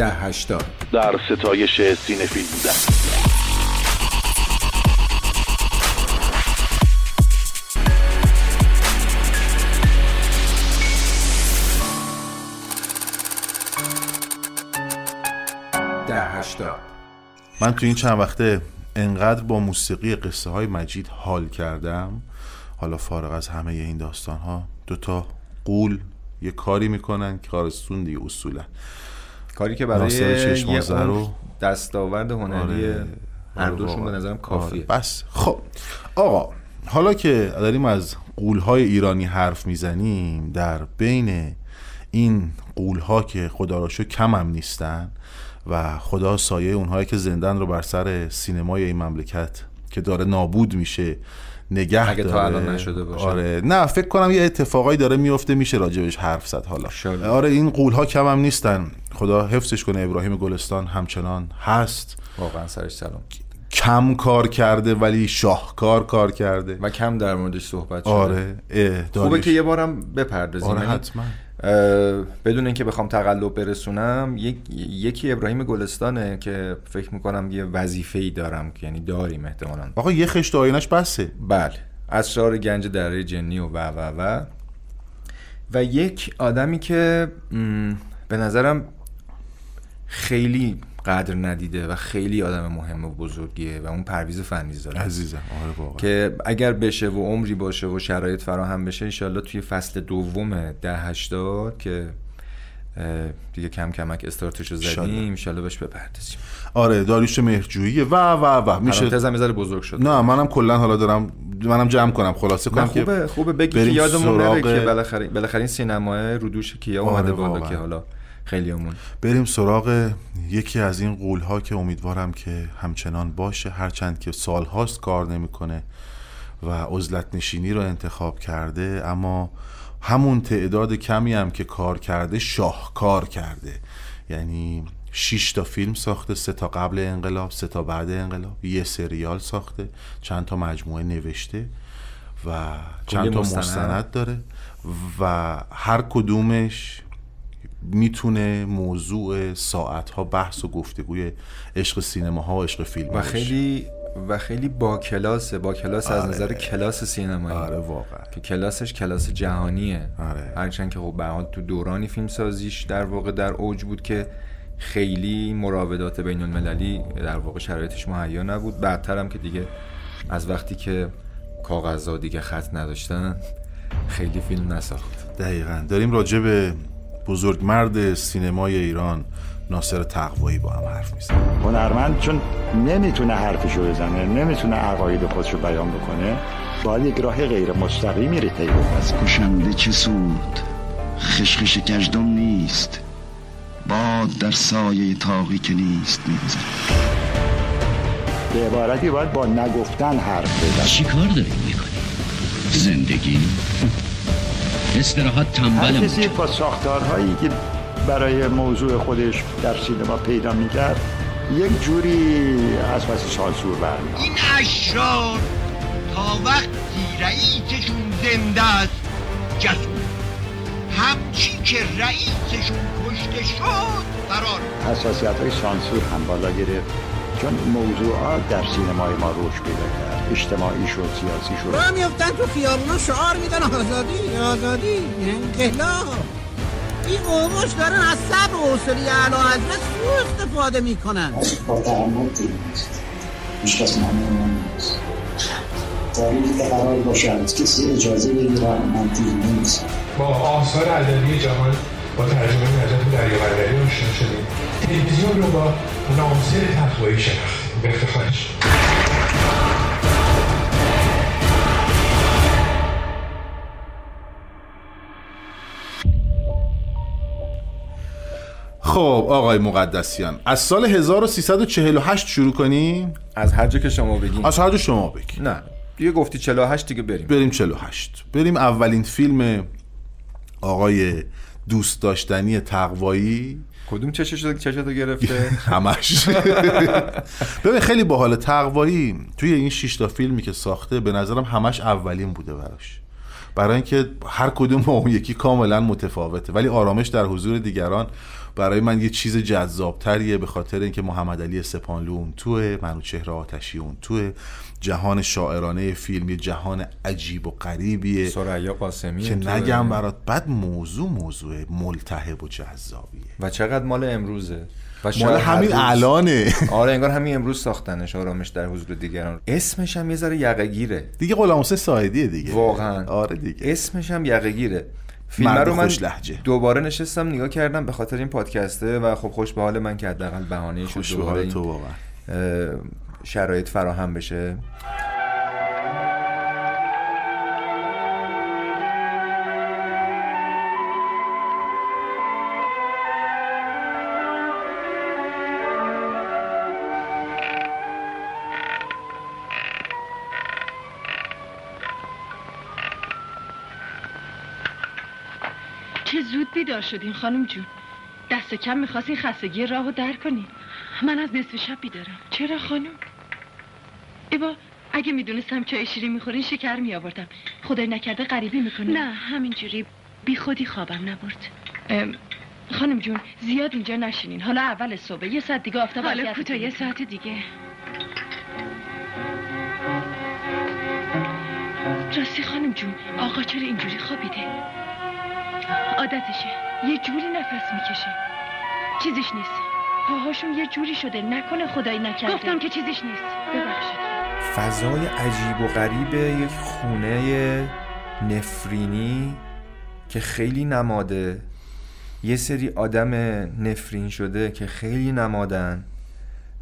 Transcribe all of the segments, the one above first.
ده هشتاد. در ستایش سینفیل بودن. ده هشتاد. من تو این چند وقته انقدر با موسیقی قصه های مجید حال کردم. حالا فارغ از همه این داستان ها دوتا قول یه کاری می‌کنن که کارستون دیگه اصولا. کاری که برای یه رو- دستاورد هنری آره. هر آره دوشون به. نظرم کافیه. آره، بس. خب. آقا حالا که داریم از قولهای ایرانی حرف می‌زنیم در بین این قولها که خدا را کم هم نیستن و خدا سایه اونهایی که زندن رو بر سر سینمای این مملکت که داره نابود میشه نگه اگه تا داره. الان نشده باشه. آره. نه فکر کنم یه اتفاقایی داره میفته میشه راجبش حرف زد حالا. انشالله. آره این قولها کم هم نیستن. خدا حفظش کنه ابراهیم گلستان همچنان هست. واقعا سرش سلام. کم کار کرده ولی شاهکار کار کرده. و کم در موردش صحبت شده. آره خوبه. که یه بارم بپردازیم. آره یعنی، حتما. بدون اینکه بخوام تقلب برسونم یک یکی ابراهیم گلستانه که فکر می‌کنم یه وظیفه ای دارم یعنی داریم احتمالاً. آقا یه خشت آینش بسه. بله. اسرار گنج دره جنی و و و و. و یک آدمی که به نظرم خیلی قدر ندیده و خیلی آدم مهم و بزرگیه و اون پرویز فنیزاده عزیزم آره واقعا. که اگر بشه و عمری باشه و شرایط فراهم بشه انشالله توی فصل دوم ده هشتاد که دیگه کم کمک استارتشو انشالله. زدیم انشالله. بهش بپردازیم. آره داریوش مهرجویی و و و میشه یه ذره بزرگ شد نه منم کلا حالا دارم منم جمع کنم. خلاصه کنم که خوبه خوبه. بگی که یادمون نره که بالاخره بالاخره این سینماه رودوش کیا آره اومده بالا واقعا. که حالا خیلیامون بریم سراغ یکی از این قولها که امیدوارم که همچنان باشه. هرچند که سالهاست کار نمی‌کنه و عزلت نشینی رو انتخاب کرده اما همون تعداد کمی هم که کار کرده شاهکار کرده. یعنی 6 تا فیلم ساخته سه تا قبل انقلاب سه تا بعد انقلاب یه سریال ساخته چند تا مجموعه نوشته و چند تا مستند. مستند داره و هر کدومش می‌تونه موضوع ساعت ها بحث و گفتگوی عشق سینما ها و عشق فیلم و خیلی و خیلی با کلاسه با کلاس از نظر کلاس سینمایی. آره واقعا. که کلاسش کلاس جهانیه. آره. هرچند که خب به حال تو دورانی فیلم سازیش در واقع در اوج بود که خیلی مراودات بین المللی در واقع شرایطش مهیا نبود. بعدتر هم که دیگه از وقتی که کاغذها دیگه خط نداشتن خیلی فیلم نساخت. دقیقا. داریم راجع به بزرگمرد سینمای ایران ناصر تقوایی با هم حرف می‌زنیم هنرمند چون نمی‌تونه حرفشو بزنه نمی‌تونه عقاید خودشو بیان بکنه باید یک راه غیر مستقیمی رو طی بکنه. از کشنده چه سود؟ خشخش گجدم نیست. باد در سایه تاقی که نیست میگذره. به عبارتی باید با نگفتن حرف بزنه. چی کار داریم می‌کنیم؟ زندگی؟ استراحت هر تنبل کسی با ساختارهایی که برای موضوع خودش در سینما پیدا می‌کرد یک جوری از پس سانسور برمیاد این اشرار تا وقتی رئیسشون زنده است جسور. همچی که رئیسشون کشته شد فرار. حساسیت های سانسور هم بالا گرفت چون موضوعات در سینمای ما رشد پیدا کرد. اجتماعی شد سیاسی شد. را میفتن تو خیابونا شعار میدن آزادی آزادی. انقلاب. این قومش دارن از صبر و حوصله اعلی حضرت سو استفاده می‌کنن. هیچ کس ممنون نیست تاریخی که قرار باشه از کسی اجازه نیست با آثار ادبی جهان با ترجمه نجات دریاوردری آشنا شدیم. تلویزیون رو با ناصر تقوایی شناختیم به خب آقای مقدسیان از سال 1348 شروع کنیم؟ از هر جا که شما بگین از هر جا شما بگی نه دیگه گفتی 48 دیگه بریم. بریم 48 بریم اولین فیلم آقای دوست داشتنی تقوایی. کدوم چشش چشتو گرفته؟ همش. ببین خیلی باحال تقوایی. توی این 6 تا فیلمی که ساخته به نظرم همش اولین بوده براش. برای اینکه هر کدوم با اون یکی کاملا متفاوته. ولی آرامش در حضور دیگران برای من یه چیز جذابتریه به خاطر اینکه محمد علی سپانلو اون توه منوچهر آتشی اون توه. جهان شاعرانه فیلم یه جهان عجیب و غریبیه سریا قاسمی که. نگم برات. بعد موضوع موضوع ملتهب و جذابیه. و چقدر مال امروزه. و مال همین الانه. آره انگار همین امروز ساختنش آرامش در حضور دیگران. اسمش هم یه ذره یقهگیره. دیگه غلام حسین سایدیه دیگه. واقعا. آره دیگه. اسمش هم یقهگیره. فیلم رو من لهجه. دوباره نشستم نگاه کردم به خاطر این پادکسته و خب خوش به حال من که حداقل بهانه شد دوباره تو واقعا شرایط فراهم بشه بیدار شدین خانم جون. دست کم می‌خواستین خستگی راهو در کنین. من از نصف شب بیدارم چرا خانم؟ ایبا اگه می‌دونستم چای شیرین می‌خورین شکر میآوردم. خدای نکرده غریبی می‌کنه. نه همینجوری. بی خودی خوابم نبرد. خانم جون زیاد اینجا نشینین. حالا اول صبح. یه ساعت دیگه آفتاب حالا کوتاه یه. ساعت دیگه. راستی خانم جون آقا چرا اینجوری خوابیده؟ عادتشه. یه جوری نفس می‌کشه. چیزیش نیست. پاهاشون یه جوری شده. نکنه خدایی نکرده. گفتم که چیزیش نیست. ببخشید. فضای عجیب و غریب یک خونه نفرینی که خیلی نماده. یه سری آدم نفرین شده که خیلی نمادن.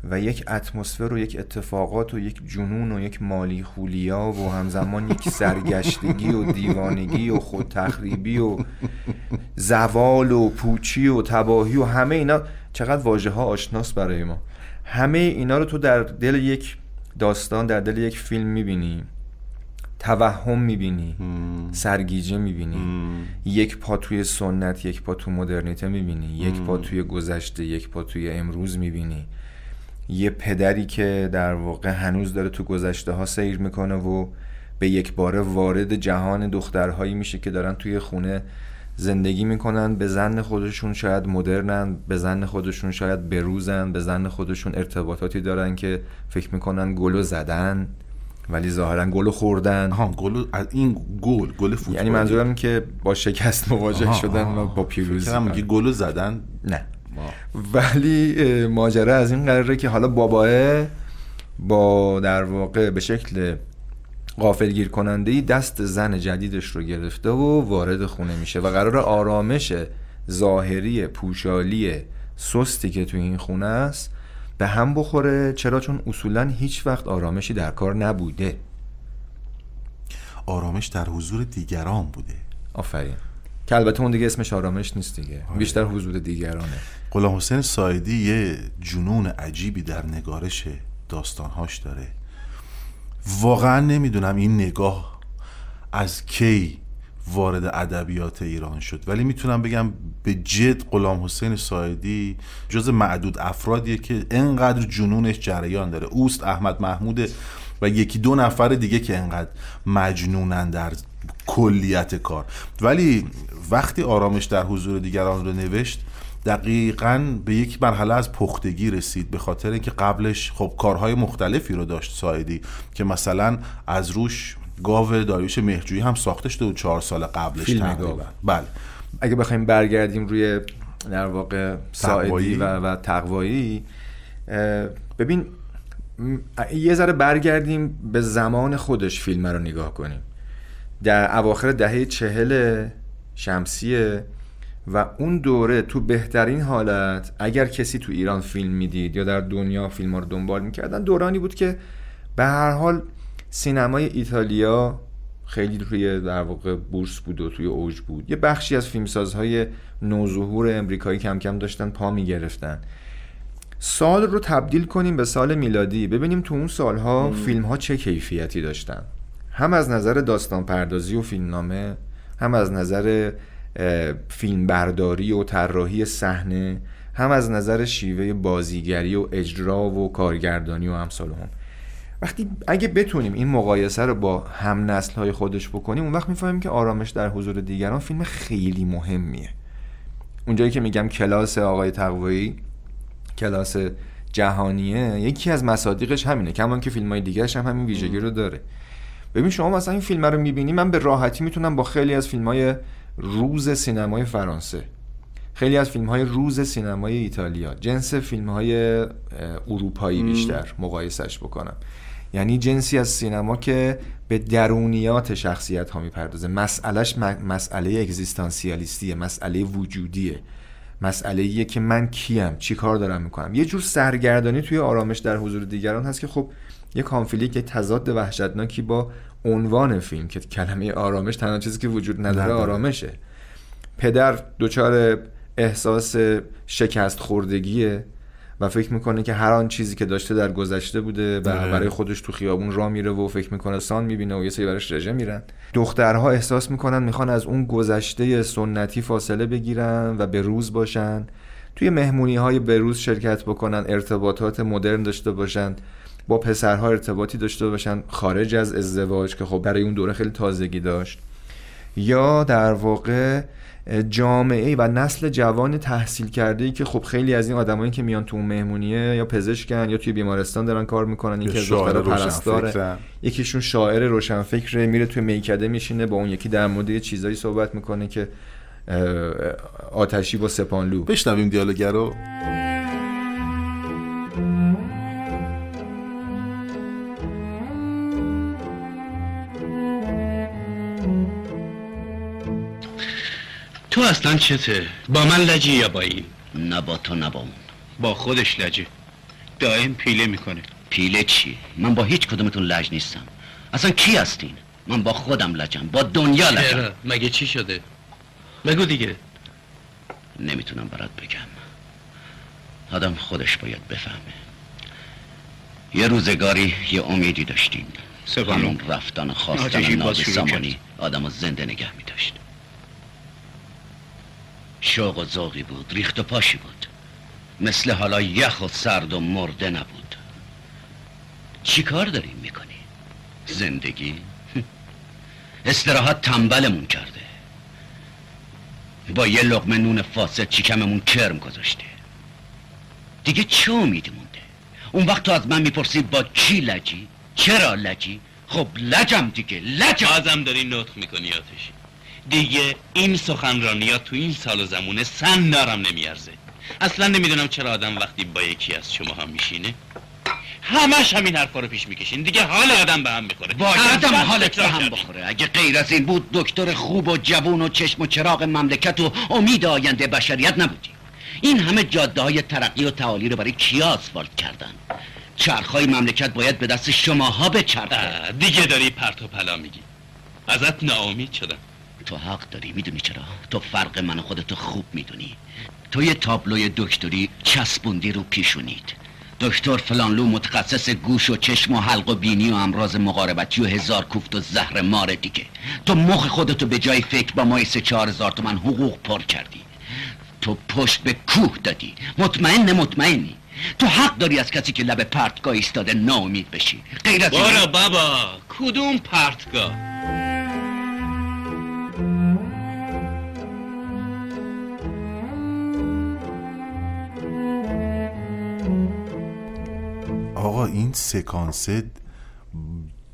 و یک اتمسفر و یک اتفاقات و یک جنون و یک مالی خولیا و همزمان یک سرگشتگی و دیوانگی و خود تخریبی و زوال و پوچی و تباهی و همه اینا چقدر واژه ها آشناس برای ما. همه اینا رو تو در دل یک داستان در دل یک فیلم می‌بینی. توهم می‌بینی. سرگیجه می‌بینی. یک پا توی سنت یک پا تو مدرنیته می‌بینی. یک پا توی گذشته یک پا توی امروز می‌بینی. یه پدری که در واقع هنوز داره تو گذشته ها سیر می‌کنه و به یک باره وارد جهان دخترهایی میشه که دارن توی خونه زندگی می‌کنن. به زن خودشون شاید مدرنن به زن خودشون شاید بروزن به زن خودشون ارتباطاتی دارن که فکر می‌کنن گلو زدن ولی ظاهرا گلو خوردن. ها گل از این گل گل فوتبال یعنی منظورم این که با شکست مواجه شدن و. با پیروزی. میگی گلو زدن. نه. ولی ماجرا از این قراره که حالا باباه با در واقع به شکل غافلگیر کننده ای دست زن جدیدش رو گرفته و وارد خونه میشه و قرار آرامش ظاهری پوشالی سستی که توی این خونه است به هم بخوره چرا چون اصولا هیچ وقت آرامشی در کار نبوده. آرامش در حضور دیگران بوده. آفرین. که البته اون دیگه اسمش آرامش نیست دیگه. بیشتر حضور دیگرانه. غلام حسین سایدی یه جنون عجیبی در نگارش داستانهاش داره. واقعا نمی‌دونم این نگاه از کی وارد ادبیات ایران شد. ولی می‌تونم بگم به جد غلام حسین سایدی جز معدود افرادیه که انقدر جنونش جریان داره. اوست احمد محمود و یکی دو نفر دیگه که انقدر مجنونن در کلیت کار ولی وقتی آرامش در حضور دیگران رو نوشت دقیقا به یک مرحله از پختگی رسید به خاطر اینکه قبلش خب کارهای مختلفی رو داشت سایدی که مثلا از روش گاو داریوش مهرجویی هم ساخته شده و چهار سال قبلش فیلم تقریبا. بله اگه بخوایم برگردیم روی در واقع. ساعدی و, و تقوایی ببین یه ذره برگردیم به زمان خودش فیلم رو نگاه کنیم در اواخر دهه چهل شمسیه و اون دوره تو بهترین حالت اگر کسی تو ایران فیلم می‌دید یا در دنیا فیلم ها رو دنبال می‌کردن دورانی بود که به هر حال سینمای ایتالیا خیلی روی در واقع بورس بود و توی اوج بود. یه بخشی از فیلمسازهای نوظهور امریکایی کم کم داشتن پا می‌گرفتن. سال رو تبدیل کنیم به سال میلادی. ببینیم تو اون سالها فیلم ها چه کیفیتی داشتن. هم از نظر داستان پردازی و فیلمنامه هم از نظر فیلم برداری و طراحی صحنه هم از نظر شیوه بازیگری و اجرا و کارگردانی و امثال هم. وقتی اگه بتونیم این مقایسه رو با هم نسل های خودش بکنیم اون وقت می‌فهمیم که آرامش در حضور دیگران فیلم خیلی مهمیه. اونجایی که میگم کلاس آقای تقوایی کلاس جهانیه یکی از مصادیقش همینه. کمان که فیلم های دیگرش هم همین ویژگی رو داره. ببین شما مثلا این فیلم رو می‌بینی من به راحتی می‌تونم با خیلی از فیلم های روز سینمای فرانسه خیلی از فیلم های روز سینمای ایتالیا جنس فیلم های اروپایی بیشتر مقایسش بکنم. یعنی جنسی از سینما که به درونیات شخصیت ها می‌پردازه. مسئلهش مسئله اگزیستانسیالیستیه مسئله وجودیه. مسئله که من کیم چی کار دارم می‌کنم. یه جور سرگردانی توی آرامش در حضور دیگران هست که خب یه کانفلیکت یه تضاد وحشتناکی با عنوان فیلم که کلمه آرامش تنها چیزی که وجود نداره آرامشه. پدر دچار احساس شکست خوردگیه و فکر می‌کنه که هر آن چیزی که داشته در گذشته بوده و برای خودش تو خیابون را میره و فکر می‌کنه سان می‌بینه و یه سری برش رژه میرن. دخترها احساس می‌کنن می‌خوان از اون گذشته سنتی فاصله بگیرن و به روز باشن. توی مهمونی های به روز شرکت بکنن ارتباطات مدرن داشته باشن. با پسرها ارتباطی داشته باشن خارج از ازدواج که خب برای اون دوره خیلی تازگی داشت. یا در واقع جامعه و نسل جوان تحصیل کرده ای که خب خیلی از این آدمایی که میان تو اون مهمونیه یا پزشکن یا توی بیمارستان دارن کار می‌کنن یکی از دخترها پرستاره یکیشون شاعر روشنفکر میره توی میکده میشینه با اون یکی در مورد چیزایی صحبت می‌کنه که آتشی با سپانلو. بشنویم دیالوگر رو. تو اصلا چته؟ با من لجی یا با این؟ نه با تو نه با اون با خودش لجه. دائم پیله می‌کنه. پیله چی؟ من با هیچ کدومتون لج نیستم. اصلا کی هستین؟ من با خودم لجم با دنیا لجم. مگه چی شده؟ بگو دیگه. نمی‌تونم برات بگم. آدم خودش باید بفهمه. یه روزگاری یه امیدی داشتیم همون رفتن خواستن ناز سامانی آدم زنده نگه میداشت. شوق و ذوقی بود ریخت و پاشی بود مثل حالا یخ و سرد و مرده نبود چی کار داریم می‌کنی؟ زندگی؟ استراحت تنبلمون کرده با یه لقمه نون فاسد چیکممون کرم گذاشته دیگه چه امیدی مونده؟ اون وقت تو از من می‌پرسی با کی لجی؟ چرا لجی؟ خب لجم دیگه لجم بازم داری نطق می‌کنی آتشی دیگه این سخنرانی ها تو این سال و زمونه سن دارم نمیارزه. اصلا نمی‌دونم چرا آدم وقتی با یکی از شما هم میشینه همش همین حرفا رو پیش می‌کشین. دیگه حال آدم به هم می‌خوره. هم حالت به هم بخوره. اگه غیر از این بود دکتر خوب و جوون و چشم و چراغ مملکت و امید آینده بشریت نبودی این همه جاده های ترقی و تعالی رو برای کیا آسفالت کردن؟ چرخهای مملکت باید به دست شماها بچرخه. دیگه داری پرت و پلا میگی. ازت ناامید شدم. تو حق داری می‌دونی چرا؟ تو فرق من و خودتو خوب می‌دونی. تو یه تابلوی دکتری چسبوندی رو پیشونید دکتر فلانلو متخصص گوش و چشم و حلق و بینی و امراض مقاربتی و هزار کوفت و زهر مار دیگه. تو مخ خودتو به جای فکر با مای سه چهار هزار تومن حقوق پر کردی. تو پشت به کوه دادی. مطمئن مطمئنی. تو حق داری از کسی که لب پرتگاه ایستاده ناامید بشی. غیر از بارا بابا کدوم پرتگاه؟ این سکانسه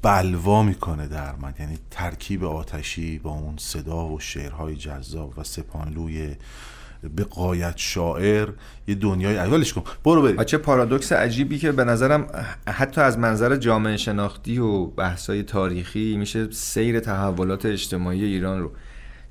بلوا می‌کنه در من. یعنی ترکیب آتشی با اون صدا و شعرهای جذاب و سپانلوی به قایت شاعر یه دنیای اولش کن. برو بریم. چه پارادوکس عجیبی که به نظرم حتی از منظر جامعه شناختی و بحثای تاریخی میشه سیر تحولات اجتماعی ایران رو.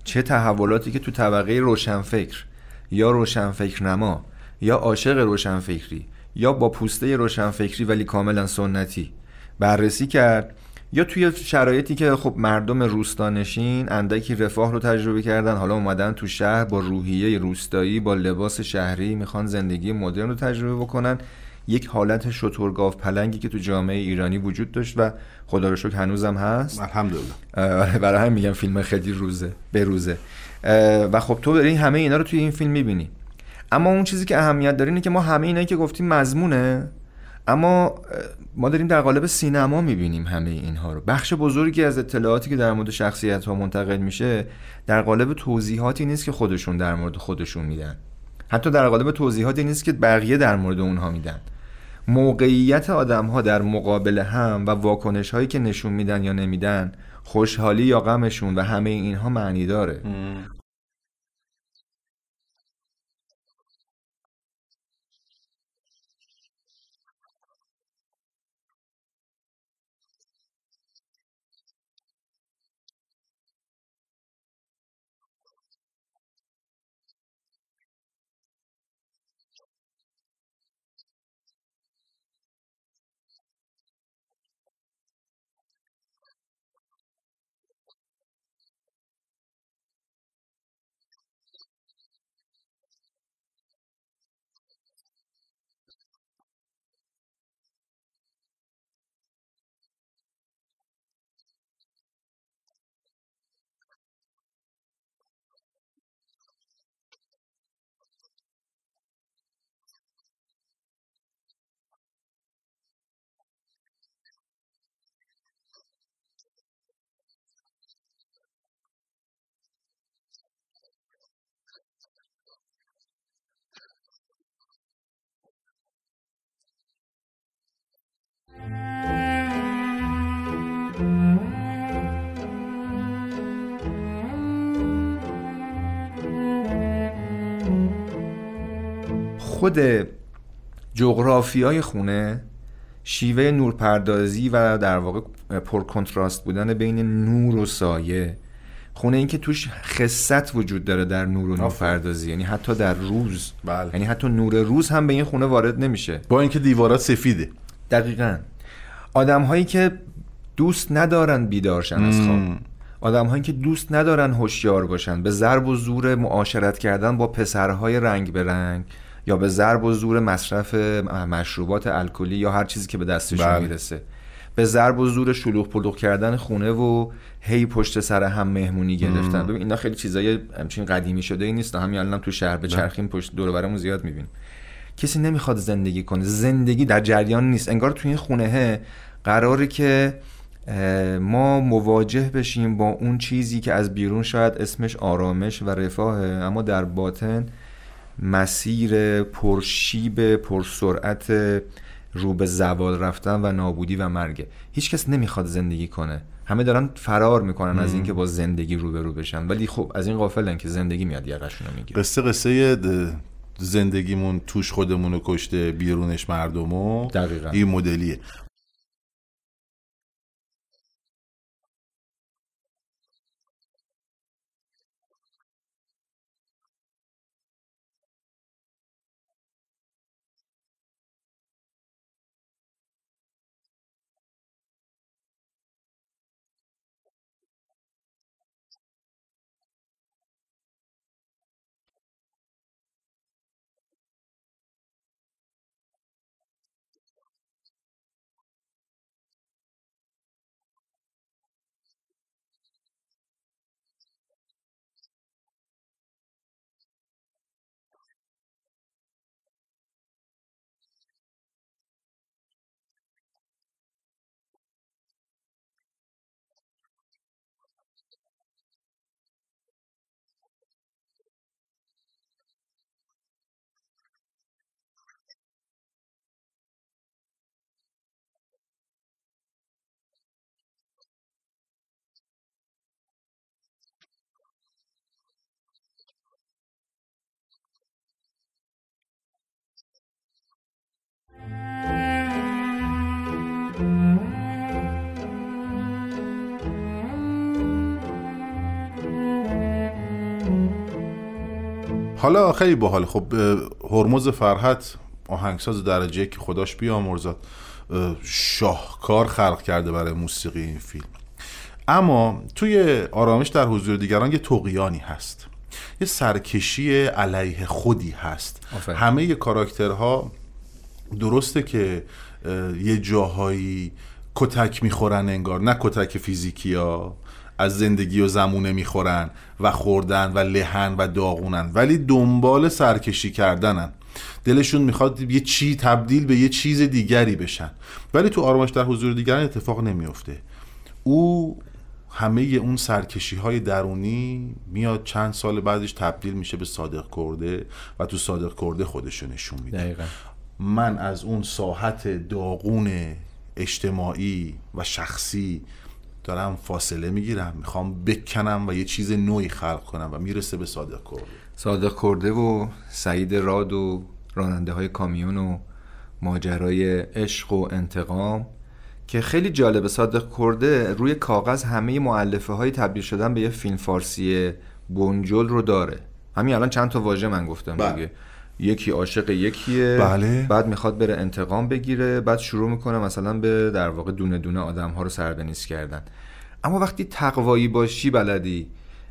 چه تحولاتی که تو طبقه روشنفکر یا روشنفکر نما یا عاشق روشنفکری یا با پوسته روشنفکری ولی کاملا سنتی. بررسی کرد. یا توی شرایطی که خب مردم روستانشین اندکی رفاه رو تجربه کردن حالا اومدن تو شهر با روحیه روستایی با لباس شهری می‌خوان زندگی مدرن رو تجربه بکنن. یک حالت شترگاف پلنگی که تو جامعه ایرانی وجود داشت و خدا رو شکر هنوزم هست. الحمدلله. برای هم میگم فیلم خیلی روزه به روزه. و خب تو داری همه اینا رو توی این فیلم می‌بینی. اما اون چیزی که اهمیت داره اینه که ما همه اینایی که گفتیم مضمونه اما ما داریم در قالب سینما می‌بینیم همه اینها رو. بخش بزرگی از اطلاعاتی که در مورد شخصیت ها منتقل میشه در قالب توضیحاتی نیست که خودشون در مورد خودشون میدن. حتی در قالب توضیحاتی نیست که بقیه در مورد اونها میدن. موقعیت آدم ها در مقابل هم و واکنش هایی که نشون میدن یا نمیدن خوشحالی یا غمشون و همه اینها معنی داره. خود جغرافیای خونه شیوه نورپردازی و در واقع پرکنتراست بودن بین نور و سایه. خونه این که توش خصت وجود داره در نور و نورپردازی یعنی حتی در روز. بله. یعنی حتی نور روز هم به این خونه وارد نمیشه. با اینکه دیوارات سفیده. دقیقا. آدم هایی که دوست ندارن بیدارشن از خواب. آدم هایی که دوست ندارن هوشیار باشن به ضرب و زور معاشرت کردن با پسرهای رنگ به رنگ. یا به ضرب و زور مصرف مشروبات الکلی یا هر چیزی که به دستشون بله. می‌رسه. به ضرب و زور شلوغ پلوغ کردن خونه و هی پشت سر هم مهمونی گرفتن. ببین اینا خیلی چیزای همچین قدیمی شده ای نیست. همین الان تو شهر به چرخیم پشت دور برمون زیاد می‌بینیم. کسی نمی‌خواد زندگی کنه. زندگی در جریان نیست. انگار تو این خونه قراره که ما مواجه بشیم با اون چیزی که از بیرون شاید اسمش آرامش و رفاهه اما در باطن مسیر پرشیب پرسرعت رو به زوال رفتن و نابودی و مرگه. هیچ کس نمی‌خواد زندگی کنه. همه دارن فرار می‌کنن از. اینکه با زندگی روبرو بشن. ولی خب از این غافلن که زندگی میاد یقشون رو می‌گیره. قصه قصه زندگیمون توش خودمونو کشته بیرونش مردمو. دقیقا. این مدلیه. حالا خیلی باحال. خب هرمز فرحت آهنگساز درجه که خداش بیامرزد اه، شاهکار خلق کرده برای موسیقی این فیلم. اما توی آرامش در حضور دیگران یه تقیانی هست. یه سرکشی علیه خودی هست. آفرین. همه کاراکترها درسته که یه جاهایی کتک می‌خورن انگار. نه کتک فیزیکی ها از زندگی و زمونه می‌خورن و خوردن و لهن و داغونن ولی دنبال سرکشی کردنن. دلشون می‌خواد یه چی تبدیل به یه چیز دیگری بشن. ولی تو آرامش در حضور دیگران اتفاق نمیفته او همه اون سرکشی های درونی میاد چند سال بعدش تبدیل میشه به صادق کرده و تو صادق کرده خودشو نشون میده. دقیقا. من از اون ساحت داغون اجتماعی و شخصی دارم فاصله می‌گیرم می‌خوام بکنم و یه چیز نوعی خلق کنم و می‌رسه به صادق کرده صادق کرده و سعید راد و راننده های کامیون و ماجرای عشق و انتقام که خیلی جالبه. صادق کرده روی کاغذ همه معلفه های تبدیل شدن به یه فیلم فارسی بنجل رو داره. همین الان چند تا واژه من گفتم بله. دیگه. یکی عاشق یکیه. بله. بعد می‌خواد بره انتقام بگیره. بعد شروع می‌کنه مثلا به در واقع دونه دونه آدم ها رو سربنیز کردن. اما وقتی تقوایی باشی بلدی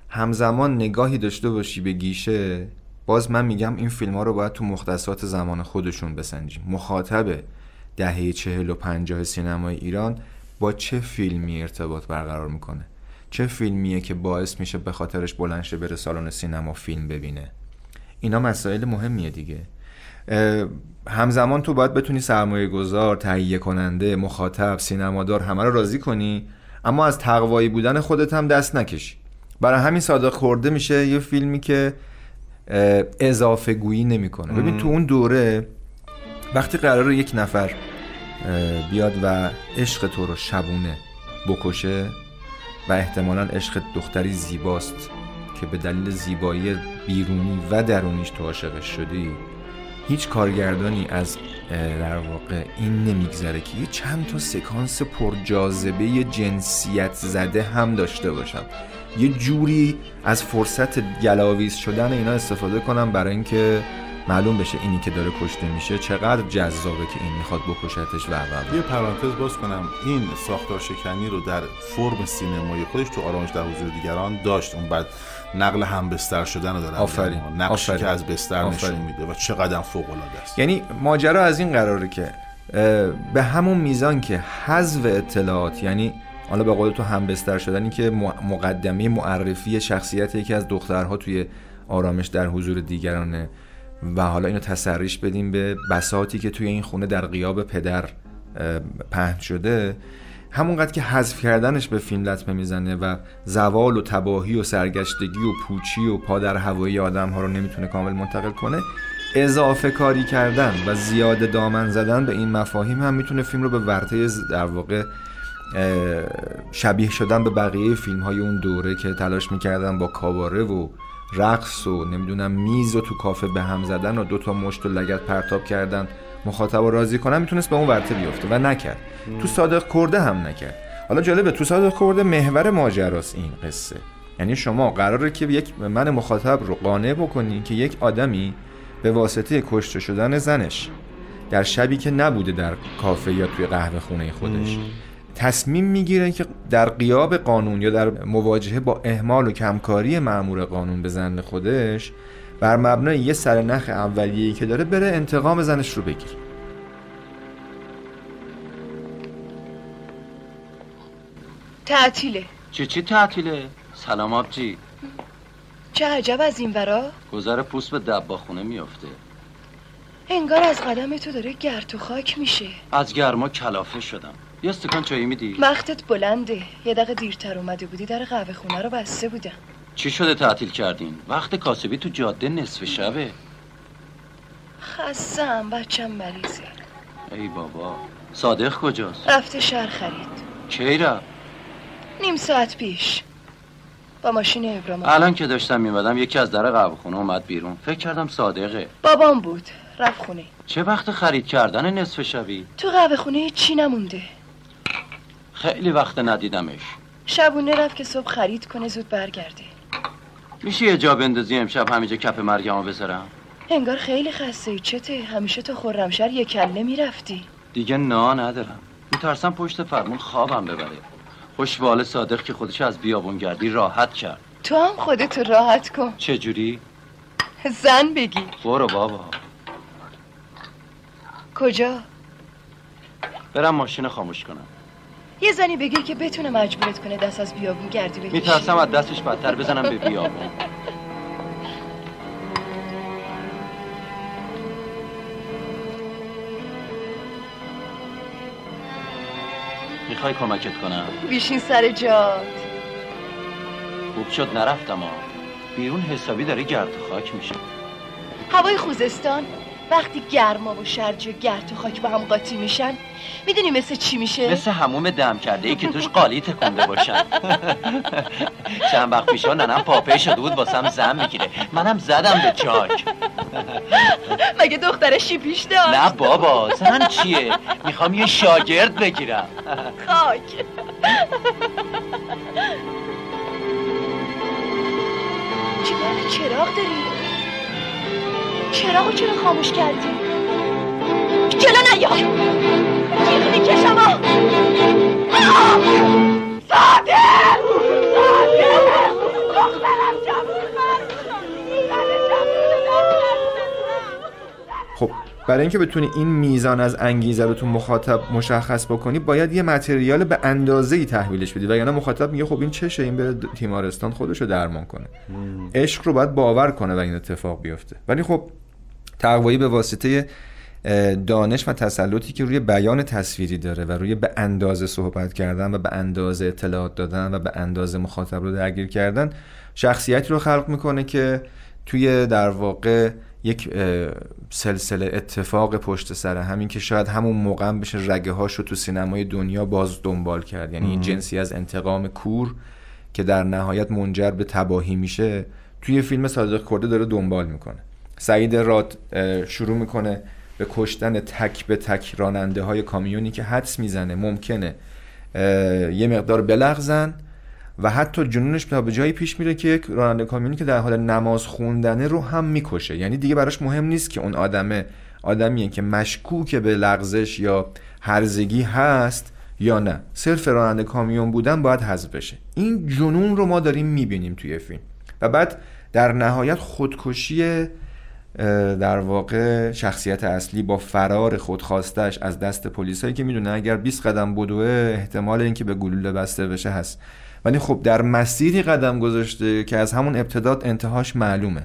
همزمان نگاهی داشته باشی به گیشه باز من میگم این فیلم ها رو باید تو مختصات زمان خودشون بسنجیم. مخاطب دهه چهل و پنجاه سینمای ایران با چه فیلمی ارتباط برقرار می‌کنه؟ چه فیلمیه که باعث میشه به خاطرش بلند شه بره سالن سینما فیلم ببینه؟ اینا مسائل مهمیه دیگه. همزمان تو باید بتونی سرمایه گذار تهیه کننده مخاطب سینمادار همه رو راضی کنی اما از تقوایی بودن خودت هم دست نکشی. برای همین صادق خورده میشه یه فیلمی که اضافه گویی نمی‌کنه. ببین تو اون دوره وقتی قرار یک نفر بیاد و عشق تو رو شبونه بکشه و احتمالا عشق دختری زیباست. که به دلیل زیبایی بیرونی و درونیش تو عاشقش شدی هیچ کارگردانی از در واقع این نمیگذره که یه چند تا سکانس پرجاذبه جنسیت زده هم داشته باشم. یه جوری از فرصت گلاویز شدن اینا استفاده کنم برای اینکه معلوم بشه اینی که داره کشته میشه چقدر جذابه که این می‌خواد بکشتش و و. یه پرانتز باز کنم. این ساختار شکنی رو در فرم سینمایی خودش تو آرامش در حضور دیگران داشت. اون بعد نقل هم بستر شدن رو دارم آفرین. میگم. نقشی آفرین. که از بستر آفرین. نشون میده و چقدر فوق العاده است یعنی ماجرا از این قراره که به همون میزان که حذف اطلاعات یعنی حالا به قول تو هم بستر شدنی که مقدمه معرفی شخصیت یکی از دخترها توی آرامش در حضور دیگرانه و حالا اینو تسریش بدیم به بساتی که توی این خونه در غیاب پدر پهن شده همونقدر که حذف کردنش به فیلم لطمه می‌زنه و زوال و تباهی و سرگشتگی و پوچی و پادر هوایی آدم ها رو نمی‌تونه کامل منتقل کنه اضافه کاری کردن و زیاده دامن زدن به این مفاهیم هم می‌تونه فیلم رو به ورطه در واقع شبیه شدن به بقیه فیلم های اون دوره که تلاش می‌کردن با کاباره و رقص و نمی‌دونم میز و تو کافه به هم زدن و دوتا مشت و لگت پرتاب کردن مخاطب رو راضی کنن می‌تونست به اون ورطه بیفته و نکرد. تو صادق کرده هم نکرد. حالا جالبه تو صادق کرده محور ماجراست این قصه. یعنی شما قراره که یک من مخاطب رو قانع بکنی که یک آدمی به واسطه کشته شدن زنش در شبی که نبوده در کافه یا توی قهوه خونه خودش تصمیم می‌گیره که در قیاب قانون یا در مواجهه با اهمال و کمکاری مأمور قانون به زن خودش بر مبنای یه سرنخ اولیه‌ای که داره بره انتقام زنش رو بگیره. تعطیله. چی چی تعطیله؟ سلام آبجی. چه عجب از این ورا؟ گذر پوست به دباخونه میفته انگار از قدم تو داره گرد و خاک میشه. از گرما کلافه شدم. یه استکان چایی میدی؟ وقتت بلنده. یه دقیقه دیرتر اومده بودی در قهوه خونه رو بسته بودم. چی شده تعطیل کردین؟ وقت کاسبی تو جاده نصف شبه. خستم بچم مریضه. ای بابا. صادق کجاست؟ رفته شهر خرید. کی رفت؟ نیم ساعت پیش. با ماشین ابرام الان که داشتم میمدم یکی از در قهوه خونه اومد بیرون. فکر کردم صادقه. بابام بود. رفت خونه. چه وقت خرید کردن نصف شبی؟ تو قهوه خونه چی نمونده؟ خیلی وقت ندیدمش. شبونه رفت که صبح خرید کنه زود برگرده. میشه یه جا بندازی امشب همینجا کف مرگمو بذارم؟ انگار خیلی خسته ای چته؟ همیشه تو خرمشهر یه کله می‌رفتی. دیگه نا ندارم. میترسم پشت فرمون خوابم ببره. خوشوال صادق که خودش از بیابونگردی راحت کرد. تو هم خودتو راحت کن. چجوری؟ زن بگی برو بابا. کجا؟ برم ماشین خاموش کنم. یه زنی بگیر که بتونه مجبورت کنه دست از بیابون گردی بکشی میترسم از دستش بدتر بزنم به بیابون. می‌خوای کمکت کنم. بیشین سر جات. خوب شد نرفتم ها بیرون حسابی داره گرد خاک میشه. هوای خوزستان وقتی گرما و شرجی و گرد و خاک با هم قاطی میشن می‌دونی مثل چی میشه؟ مثل هموم دم کرده ای که توش قالی تکونده باشن چند وقت پیشا ننم پاپه شده بود واسم زن می‌گیره منم زدم به چاک مگه دختر شیپیش داشت؟ نه بابا زن چیه می‌خوام یه شاگرد بگیرم خاک به چراغ داری؟ چراغو چرا خاموش کردی؟ جلو نیا جیغ می‌کشم! صادق صادق دخترم خب برای اینکه بتونی این میزان از انگیزه رو تو مخاطب مشخص بکنی باید یه متریال به اندازه ای تحویلش بدی. وگرنه مخاطب میگه خب این چشه این بره تیمارستان خودش رو درمان کنه. عشق رو باید باور کنه و این اتفاق بیفته. ولی خب تقوایی به واسطه دانش و تسلطی که روی بیان تصویری داره و روی به اندازه صحبت کردن و به اندازه اطلاعات دادن و به اندازه مخاطب رو درگیر کردن شخصیتی رو خلق می‌کنه که توی در واقع یک سلسله اتفاق پشت سر همین که شاید همون موقع بشه رگه هاش رو تو سینمای دنیا باز دنبال کرد یعنی. جنسی از انتقام کور که در نهایت منجر به تباهی میشه توی فیلم صادق کرده داره دنبال می‌کنه سعید راد شروع می‌کنه به کشتن تک به تک راننده های کامیونی که حدس می‌زنه ممکنه یه مقدار بلغزن و حتی جنونش تا به جایی پیش میره که یک راننده کامیونی که در حال نماز خوندنه رو هم می‌کشه. یعنی دیگه براش مهم نیست که اون آدمه آدمیه که مشکوک به لغزش یا هرزگی هست یا نه. صرف راننده کامیون بودن باید حذف بشه. این جنون رو ما داریم می‌بینیم توی فیلم. و بعد در نهایت خودکشی در واقع شخصیت اصلی با فرار خودخواستش از دست پلیسایی که می‌دونه اگر 20 قدم بدوه احتمال اینکه به گلوله بسته بشه هست. ولی خب در مسیری قدم گذاشته که از همون ابتدا انتهاش معلومه.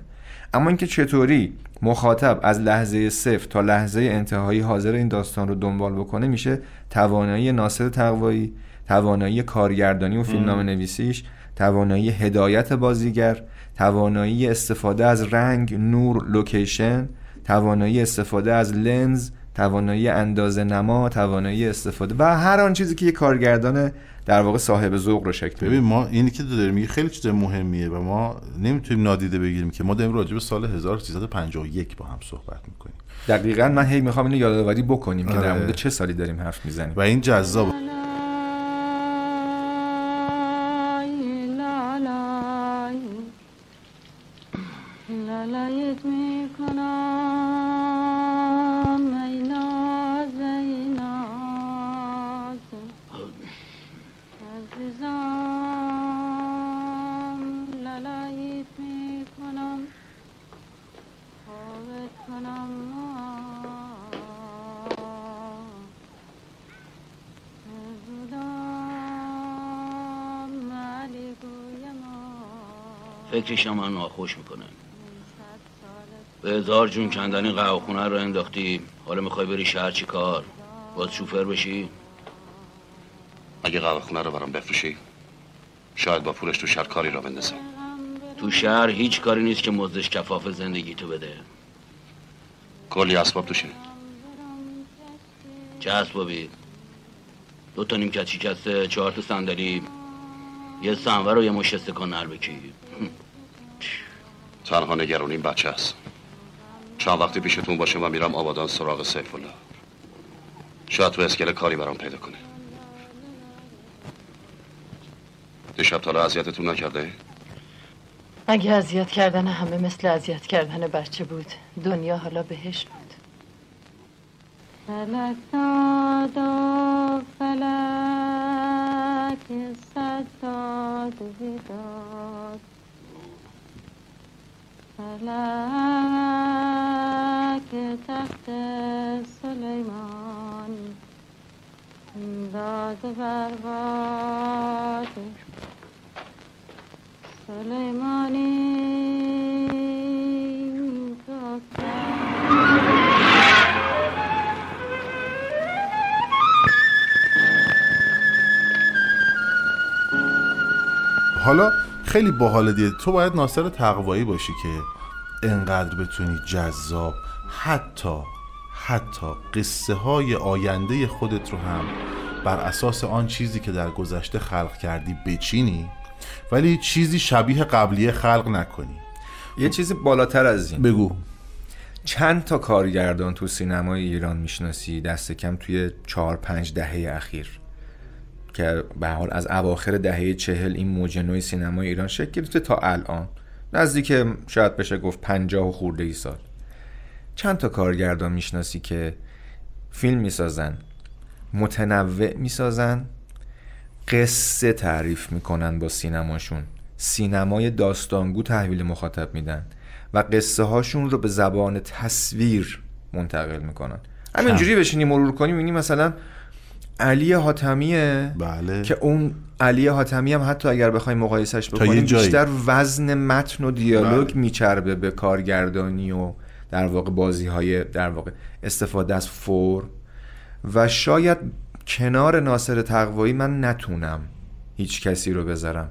اما اینکه چطوری مخاطب از لحظه صفر تا لحظه انتهایی حاضر این داستان رو دنبال بکنه میشه توانایی ناصر تقوایی توانایی کارگردانی و فیلمنامه نویسیش توانایی هدایت بازیگر توانایی استفاده از رنگ نور لوکیشن توانایی استفاده از لنز توانایی اندازه نما توانایی استفاده و هر آن چیزی که یه کارگردان در واقع صاحب ذوق رو شکل ببین ما اینی که داریم میگه خیلی چیز مهمیه و ما نمی‌تونیم نادیده بگیریم که ما داریم راجع به سال 1351 با هم صحبت می‌کنیم. دقیقا من هی می‌خوام اینو یادآوری بکنیم که در آره. مورد چه سالی داریم حرف می‌زنیم. و این جذاب. فکرشم من ناخوش می‌کنه. به هزار جون کندنی قهوه خونه رو انداختی. حالا می‌خوای بری شهر چی کار؟ باز شوفر بشی؟ اگه قهوه خونه رو برام بفروشی شاید با پولش تو شهر کاری را بندازم. تو شهر هیچ کاری نیست که مزدش کفاف زندگی تو بده. کلی اسباب توشه. چه اسبابی؟ دو تا نیم کچی کسته چهار تا صندلی. یه سنور و یه مش استکان نربکی تنها نگرونیم بچه است. چند وقتی پیشتون باشه و میرم آبادان سراغ سیف الله. شاید تو اسکله کاری برام پیدا کنه دیشب تا حالا اذیتتون نکرده اگه اذیت کردن همه مثل اذیت کردن بچه بود دنیا حالا بهش بود. فلک فلک تخت سلیمان داد بر باد سلیمانی حالا خیلی باحال دید تو باید ناصر تقوایی باشی که انقدر بتونی جذاب حتی حتی قصه های آینده خودت رو هم بر اساس آن چیزی که در گذشته خلق کردی بچینی ولی چیزی شبیه قبلیه خلق نکنی. یه چیزی بالاتر از این. بگو. چند تا کارگردان تو سینمای ایران می‌شناسی؟ دست کم توی چهار پنج دهه اخیر. که به حال از اواخر دهه چهل این موج نوع سینمای ایران شکل گرفته تا الان. نزدیک شاید بشه گفت پنجاه و خورده ای سال. چند تا کارگردان می‌شناسی که فیلم می‌سازن متنوع می‌سازن قصه تعریف می‌کنن با سینماشون سینمای داستانگو تحویل مخاطب میدن و قصه هاشون رو به زبان تصویر منتقل می‌کنن. همینجوری بشینی مرور کنی می‌بینی مثلا علی حاتمیه بله که اون علی حاتمی هم حتی اگر بخوایم مقایسش بکنیم. بیشتر وزن متن و دیالوگ بله. میچربه به کارگردانی و در واقع بازی های در واقع استفاده از فرم و شاید کنار ناصر تقوایی من نتونم هیچ کسی رو بذارم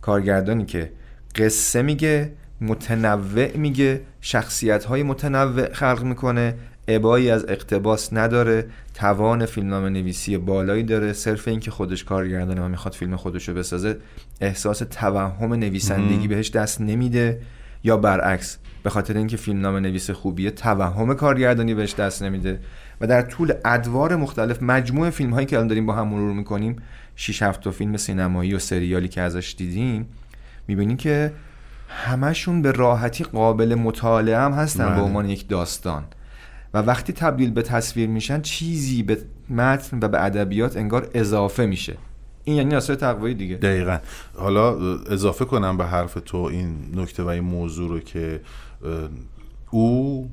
کارگردانی که قصه میگه متنوع میگه شخصیت های متنوع خلق می‌کنه ابایی از اقتباس نداره توان فیلمنامه نویسی بالایی داره صرف اینکه خودش کارگردانه و می‌خواد فیلم خودش رو بسازه احساس توهم نویسندگی. بهش دست نمیده یا برعکس به خاطر اینکه فیلمنامه نویس خوبیه توهم کارگردانی بهش دست نمیده و در طول ادوار مختلف مجموع فیلم هایی که الان داریم با هم مرور می‌کنیم 6 7 تا فیلم سینمایی و سریالی که ازش دیدیم می‌بینیم که همشون به راحتی قابل مطالعه هم هستن بله. به عنوان یک داستان و وقتی تبدیل به تصویر میشن چیزی به متن و به ادبیات انگار اضافه میشه. این یعنی ناصر تقوایی دیگه. دقیقا. حالا اضافه کنم به حرف تو این نکته و این موضوع رو که او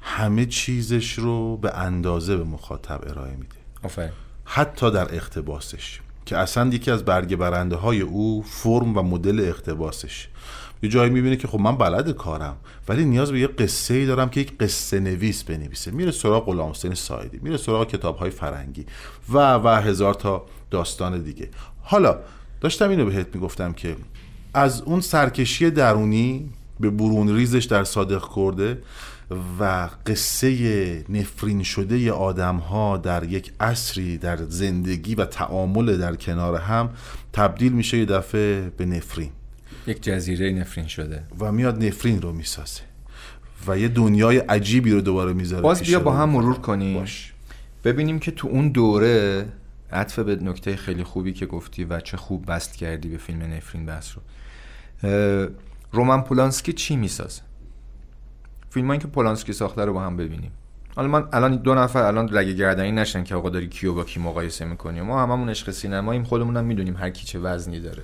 همه چیزش رو به اندازه به مخاطب ارائه میده. آفرین. حتی در اقتباسش که اصلا یکی از برگه برنده های او فرم و مدل اقتباسش. یه جایی می‌بینه که خب من بلد کارم ولی نیاز به یه قصه ای دارم که یک قصه نویس بنویسه. میره سراغ غلام حسین سایدی میره سراغ کتاب های فرنگی و و هزار تا داستان دیگه. حالا داشتم اینو بهت می‌گفتم که از اون سرکشی درونی به برون ریزش در صادق کرده و قصه نفرین شده آدم ها در یک عصری در زندگی و تعامل در کنار هم تبدیل میشه یه دفعه به نفرین. یک جزیره نفرین شده. و میاد نفرین رو می‌سازه. و یه دنیای عجیبی رو دوباره می‌ذاره باز بیا با. هم مرور کنیم. ببینیم که تو اون دوره عطف به نکته خیلی خوبی که گفتی و چه خوب بست کردی به فیلم نفرین بس رو. رومن پولانسکی چی می‌سازه؟ فیلم که پولانسکی ساخته رو با هم ببینیم. حالا من الان دو نفر الان رگ گردنی نشن که آقا داری کیو با کی مقایسه می‌کنی. ما هممون عشق سینماییم خودمون هم می‌دونیم هر کی چه وزنی داره.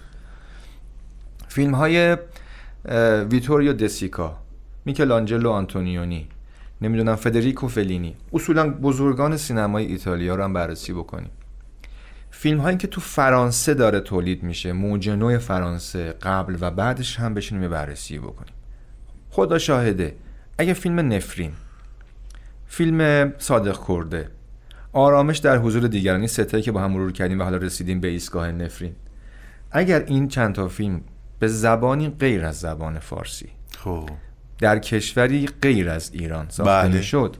فیلم های ویتوریو دسیکا میکلانجلو آنتونیونی نمی‌دونم فدریکو فلینی. اصولا بزرگان سینمای ایتالیا رو هم بررسی بکنیم. فیلم هایی که تو فرانسه داره تولید میشه موج نو فرانسه قبل و بعدش هم بشینیم بررسی بکنیم. خدا شاهده اگه فیلم نفرین فیلم صادق کرده آرامش در حضور دیگرانی ستایی که با هم مرور کردیم و حالا رسیدیم به ایستگاه نفرین. اگر این چند تا فیلم به زبانی غیر از زبان فارسی. خب. در کشوری غیر از ایران ساخته بله. می‌شد.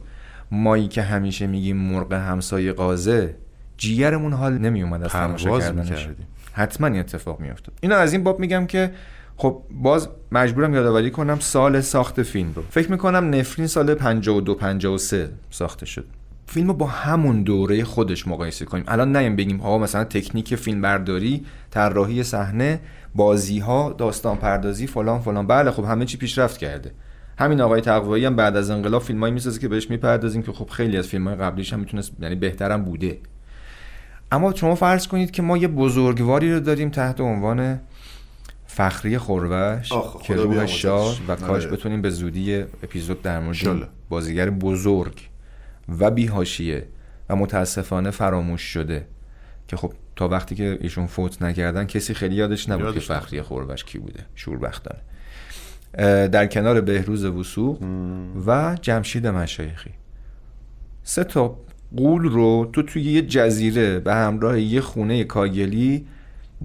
مایی که همیشه میگیم مرغ همسایه قازه جیگرمون حال نمی اومد از تماشا کردنش. حتما این اتفاق میافتاد. اینو از این باب میگم که خب باز مجبورم یادآوری کنم سال ساخت فیلم رو. فکر می‌کنم نفرین سال 52 53 ساخته شد. فیلم رو با همون دوره خودش مقایسه کنیم. الان نیم بگیم آقا مثلا تکنیک فیلم برداری طراحی صحنه بازی ها داستان پردازی فلان فلان. بله خب همه چی پیشرفت کرده. همین آقای تقوایی هم بعد از انقلاب فیلمایی می‌سازه که بهش می‌پردازیم که خب خیلی از فیلم های قبلیش هم می‌تونست یعنی بهترم بوده. اما شما فرض کنید که ما یه بزرگواری رو داریم تحت عنوان فخری خوربش آخ، که روح. شاد و کاش آره. بتونیم به زودی اپیزود در مورد بازیگر بزرگ و بیهاشیه و متاسفانه فراموش شده که خب تا وقتی که ایشون فوت نکردن کسی خیلی یادش نبود یادش که فخری خوربش کی بوده شوربختانه. در کنار بهروز وسوق و جمشید مشایخی. سه تا قول رو تو توی یه جزیره به همراه یه خونه کاگلی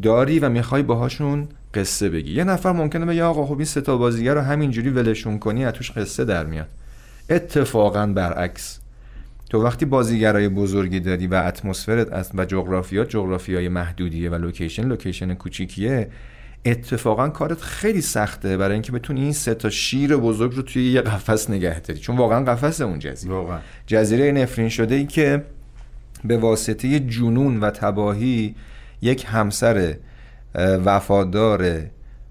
داری و می‌خوای باهاشون قصه بگی. یه نفر ممکنه بگه آقا خب این سه تا بازیگر رو همینجوری ولشون کنی از توش قصه در میاد. اتفاقا برعکس. تو وقتی بازیگرای بزرگی داری و اتمسفرت از- و جغرافیات جغرافیای محدودیه و location location کوچیکیه اتفاقا کارت خیلی سخته برای اینکه بتونی این سه تا شیر بزرگ رو توی یه قفس نگه داری. چون واقعا قفس اون جزیره. واقعا. جزیره نفرین شده ای که به واسطه جنون و تباهی یک همسر وفادار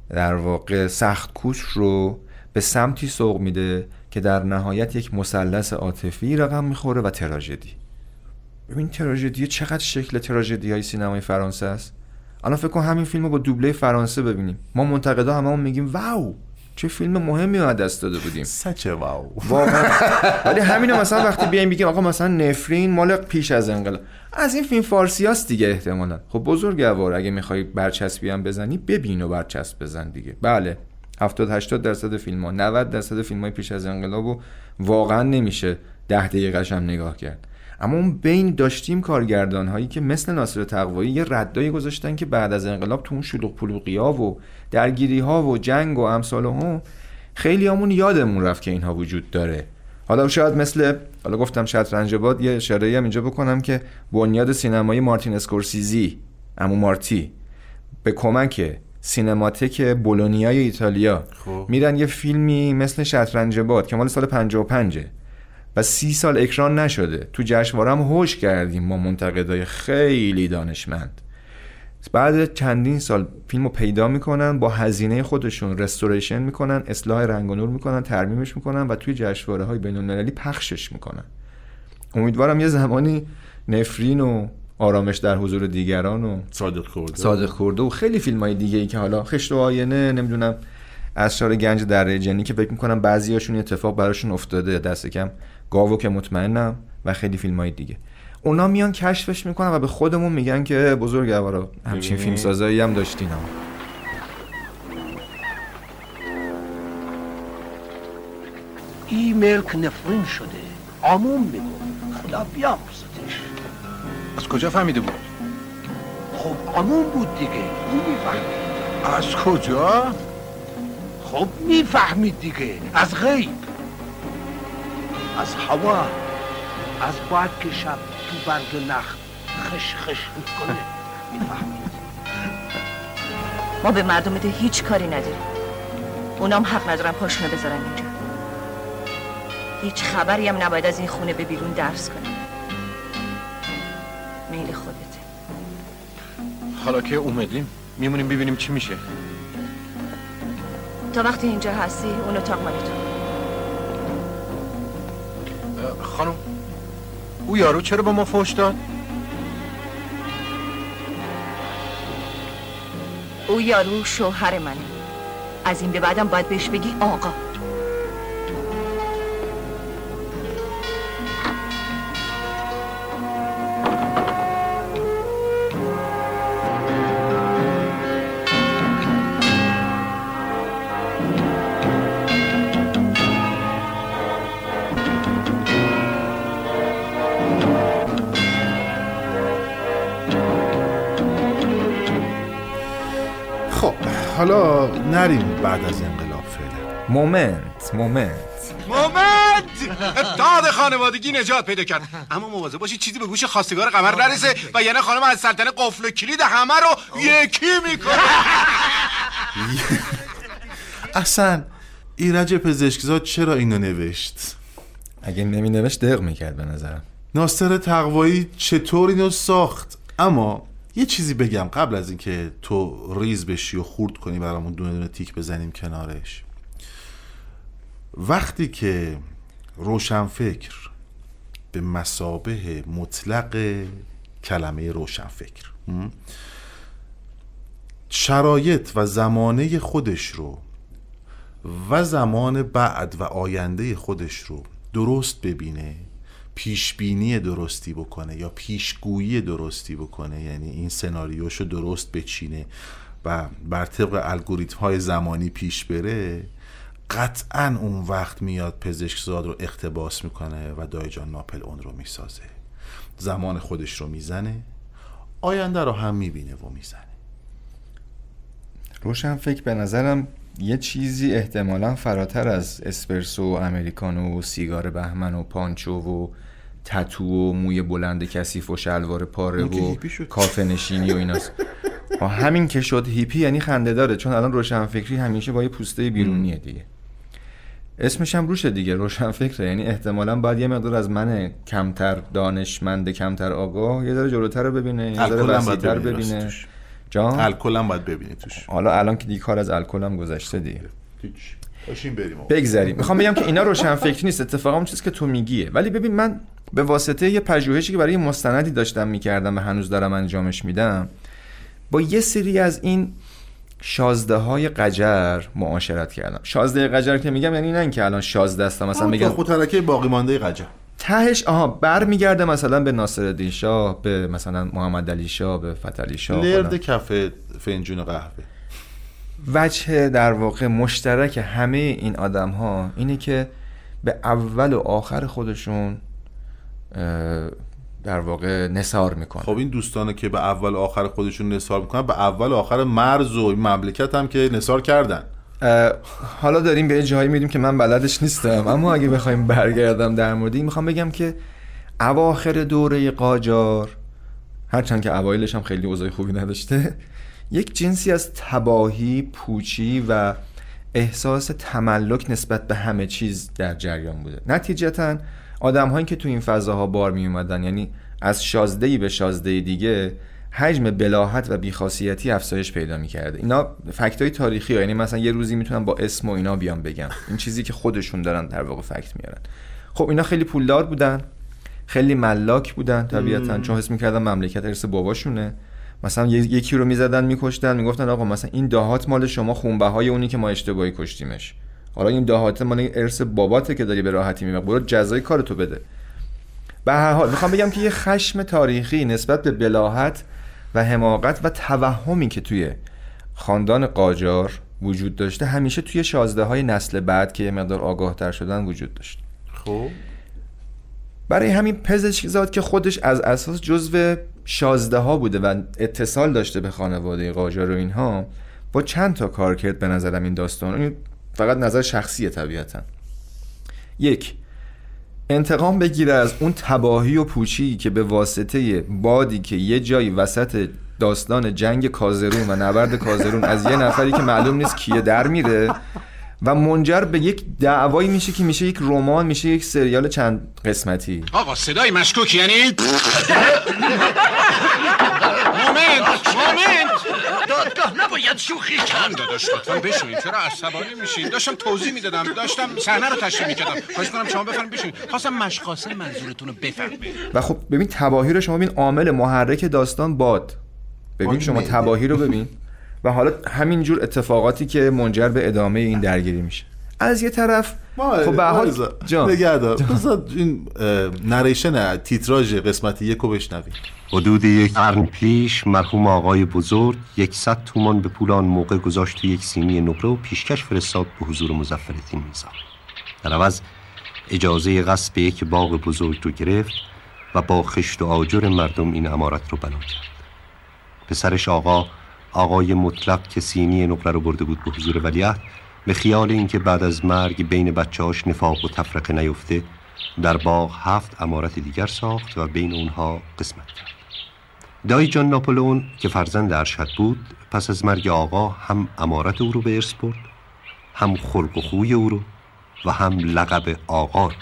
در واقع سخت کوش رو به سمتی سوق میده که در نهایت یک مثلث عاطفی رقم می‌خوره و تراژدی. ببین تراژدی چقدر شکل تراژدی های سینمای فرانسه است. الان فکر کن همین فیلم رو با دوبله فرانسه ببینیم. ما منتقدا هممون میگیم واو! چه فیلم مهمی از دست داده بودیم. سچه واو. واقعا. ولی همینو مثلا وقتی بیایم بگیم آقا مثلا نفرین مال پیش از انقلاب. از این فیلم فارسی هست دیگه احتمالا. خب بزرگوار اگه می‌خوای برچسبی هم بزنی ببین و برچسب بزن دیگه. بله. 70 80 درصد فیلم ها 90 درصد فیلم های پیش از انقلاب و واقعا نمیشه ده دقیقه هم نگاه کرد. اما اون بین داشتیم کارگردان هایی که مثل ناصر تقوایی یه ردایی گذاشتن که بعد از انقلاب تو اون شلوغ پلوغی ها و درگیری ها و جنگ و امثال هم خیلی همون یادمون رفت که اینها وجود داره. حالا شاید مثل حالا گفتم شطرنج باد یه اشاره هم اینجا بکنم که بنیاد سینمایی مارتین اسکورسیزی امو مارتی به کمک سینماتک بولونیای ایتالیا. خب. میرن یه فیلمی مثل شطرنج باد که مال سال 55 و سی سال اکران نشده. تو جشنواره هم هوش کردیم ما منتقدای خیلی دانشمند. بعد چندین سال فیلم رو پیدا می‌کنن با هزینه خودشون رستوریشن می‌کنن اصلاح رنگ و نور می‌کنن ترمیمش می‌کنن و توی جشنواره های بین المللی پخشش می‌کنن. امیدوارم یه زمانی نفرین و آرامش در حضور دیگران و صادق کرده صادق کرده و خیلی فیلم های دیگه ای که حالا خشت و آینه نمی‌دونم اسرار گنج دره جنی که فکر می‌کنم بعضی هاشون اتفاق براشون افتاده دست کم. گاوو که مطمئنم و خیلی فیلم های دیگه. اونا میان کشفش می‌کنن و به خودمون میگن که بزرگوارا همچین؟ فیلم سازایی هم داشتین هم. این ملک نفرین شده آمون بگو. خدا بیامرزتش از کجا فهمیده بود؟ خب آمون بود دیگه می‌فهمید از کجا؟ خب می‌فهمید دیگه از غیب. از هوا از باد که شب تو برگ نخل خش خش می‌کنه. می‌فهمید؟ ما به مردم ده هیچ کاری نداریم. اونام حق ندارن پاشونو بذارن اینجا. هیچ خبری هم نباید از این خونه به بیرون درس کنه میل خودته. حالا که اومدیم میمونیم ببینیم چی میشه. تا وقتی اینجا هستی اون اتاق مال تو. خانم او یارو چرا به ما فوش داد؟ او یارو شوهر منه. از این به بعدم باید بهش بگی آقا. حالا نریم بعد از انقلاب فعلا. moment moment. moment! داد خانوادگی نجات پیدا کرد. اما مواظب باشید چیزی به گوش خواستگار قمر نرسه و یعنی خانم عزیزالسلطنه قفل و کلید همه رو یکی می‌کنه. اصلا ایرج پزشکزاد چرا اینو نوشت؟ اگه نمی نوشت دق می‌کرد به نظرم. ناصر تقوایی چطور اینو ساخت؟ اما یه چیزی بگم قبل از اینکه تو ریز بشی و خورد کنی برامون دونه دونه تیک بزنیم کنارش وقتی که روشنفکر به مسابه مطلق کلمه روشنفکر؟ شرایط و زمانه خودش رو و زمان بعد و آینده خودش رو درست ببینه پیشبینی درستی بکنه یا پیشگویی درستی بکنه. یعنی این سناریوشو درست بچینه و بر طبق الگوریتم های زمانی پیش بره قطعا اون وقت میاد پزشکزاد رو اقتباس می‌کنه و دایجان ناپل اون رو می‌سازه. زمان خودش رو می‌زنه آینده رو هم می‌بینه و می‌زنه. روشن فکر به نظرم یه چیزی احتمالا فراتر از اسپرسو و امریکانو و سیگار بهمن و پانچو و تتو و موی بلند کثیف و شلوار پاره و. کافه نشینی و ایناست. با همین که شد هیپی یعنی خنده داره چون الان روشن فکری همیشه با یه پوسته بیرونیه دیگه. اسمش هم روشه دیگه روشن فکره یعنی احتمالا باید یه مقدار از من کمتر دانشمند کمتر آگاه یه ذره جلوتر رو ببینه یه ذره وسیع‌تر ببینه. جان؟ الکل هم باید ببینی توش. حالا الان که دیگه کار از الکل هم گذشته دیگه. هیچ. باشیم بریم. بگذریم. می‌خوام بگم که اینا روشن فکری نیست اتفاقا اون چیزی که تو میگیه ولی ببین من به واسطه یه پژوهشی که برای مستندی داشتم می‌کردم و هنوز دارم انجامش میدم با یه سری از این شازده های قجر معاشرت کردم. شازده قجر که میگم یعنی نه اینکه الان شازده هستم مثلا میگم خود ترکه باقی مانده قجر. تهش آها برمیگرده مثلا به ناصرالدین شاه به مثلا محمد علی شاه به فتحعلی شاه. لرد کف فنجون قهوه. وجه در واقع مشترک همه این آدم ها اینه که به اول و آخر خودشون در واقع نصار می‌کنن خب این دوستانه که به اول و آخر خودشون نثار می‌کنن به اول و آخر مرز و این مملکت هم که نثار کردن. حالا داریم به یه جایی میریم که من بلدش نیستم اما اگه بخوایم برگردم در مورد این می‌خوام بگم که اواخر دوره قاجار هرچند که اوایلش هم خیلی اوضاع خوبی نداشته یک جنسی از تباهی پوچی و احساس تملک نسبت به همه چیز در جریان بوده. نتیجتا آدم هایی که تو این فضاها بار می اومدن یعنی از شازده به شازده دیگه حجم بلاحت و بیخاصیتی افزایش پیدا می‌کرده. اینا فکت های تاریخی ها. یعنی مثلا یه روزی می‌تونن با اسم و اینا بیان بگم این چیزی که خودشون دارن در واقع فکت میارن. خب اینا خیلی پولدار بودن خیلی ملاک بودن طبیعتا. چون حس می‌کردن مملکت ارث باباشونه. مثلا یکی رو می‌زدن میکشتن می‌گفتن آقا مثلا این دهات مال شما خونبه های اونی که ما اشتباهی کشتیمش. حالا این دهات مال ارث باباته که داری به راحتی می‌بری. برو جزای کارتو بده. به هر حال می‌خوام بگم که یه خشم تاریخی نسبت به بلاحت و حماقت و توهمی که توی خاندان قاجار وجود داشته همیشه توی شازده های نسل بعد که یه مقدار آگاه تر شدن وجود داشت. خب. برای همین پزشک زاد که خودش از اساس جزو شازده ها بوده و اتصال داشته به خانواده قاجار و اینها با چند تا کار کرد به نظرم این داستان این فقط نظر شخصیه طبیعتا. یک انتقام بگیره از اون تباهی و پوچی که به واسطه بادی که یه جایی وسط داستان جنگ کازرون و نبرد کازرون از یه نفری که معلوم نیست کیه در میره و منجر به یک دعوایی میشه که میشه یک رمان میشه یک سریال چند قسمتی. آقا صدای مشکوک یعنی مومنت مومنت دادگاه نباید شوخی کرد. داداش لطفا بشینید. چرا عصبانی میشین؟ داشتم توضیح می‌دادم. داشتم صحنه رو تشریح می‌کردم. خواهش کنم شما بفرمایید بشینید. خواستم مشخاصه منظورتون رو بفهمید. و خب ببین تباهی رو شما ببین. عامل محرک داستان باد. ببین شما. تباهی رو ببین. و حالا همینجور اتفاقاتی که منجر به ادامه این درگیری میشه. از یه طرف خب به حال جان. بذار این نریشن تیتراژ قسمت یک رو بشنویم. حدود یک قرن پیش مرحوم آقای بزرگ یکصد تومان به پول آن موقع گذاشت تو یک سینی نقره و پیشکش فرستاد به حضور میرزا در عوض اجازه غصب یک باغ بزرگ رو گرفت و با خشت و آجر مردم این امارت رو بنا کرد. پسرش آقا آقای مطلق که سینی نقره رو برده بود به حضور ولیعهد به خیال اینکه بعد از مرگ بین بچه‌هاش نفاق و تفرقه نیفته در باغ هفت امارت دیگر ساخت و بین اونها قسمت کرد. دایی جان ناپلئون که فرزند ارشد بود پس از مرگ آقا هم امارت او رو به ارث برد هم خلق و خوی او رو و هم لقب آقا رو.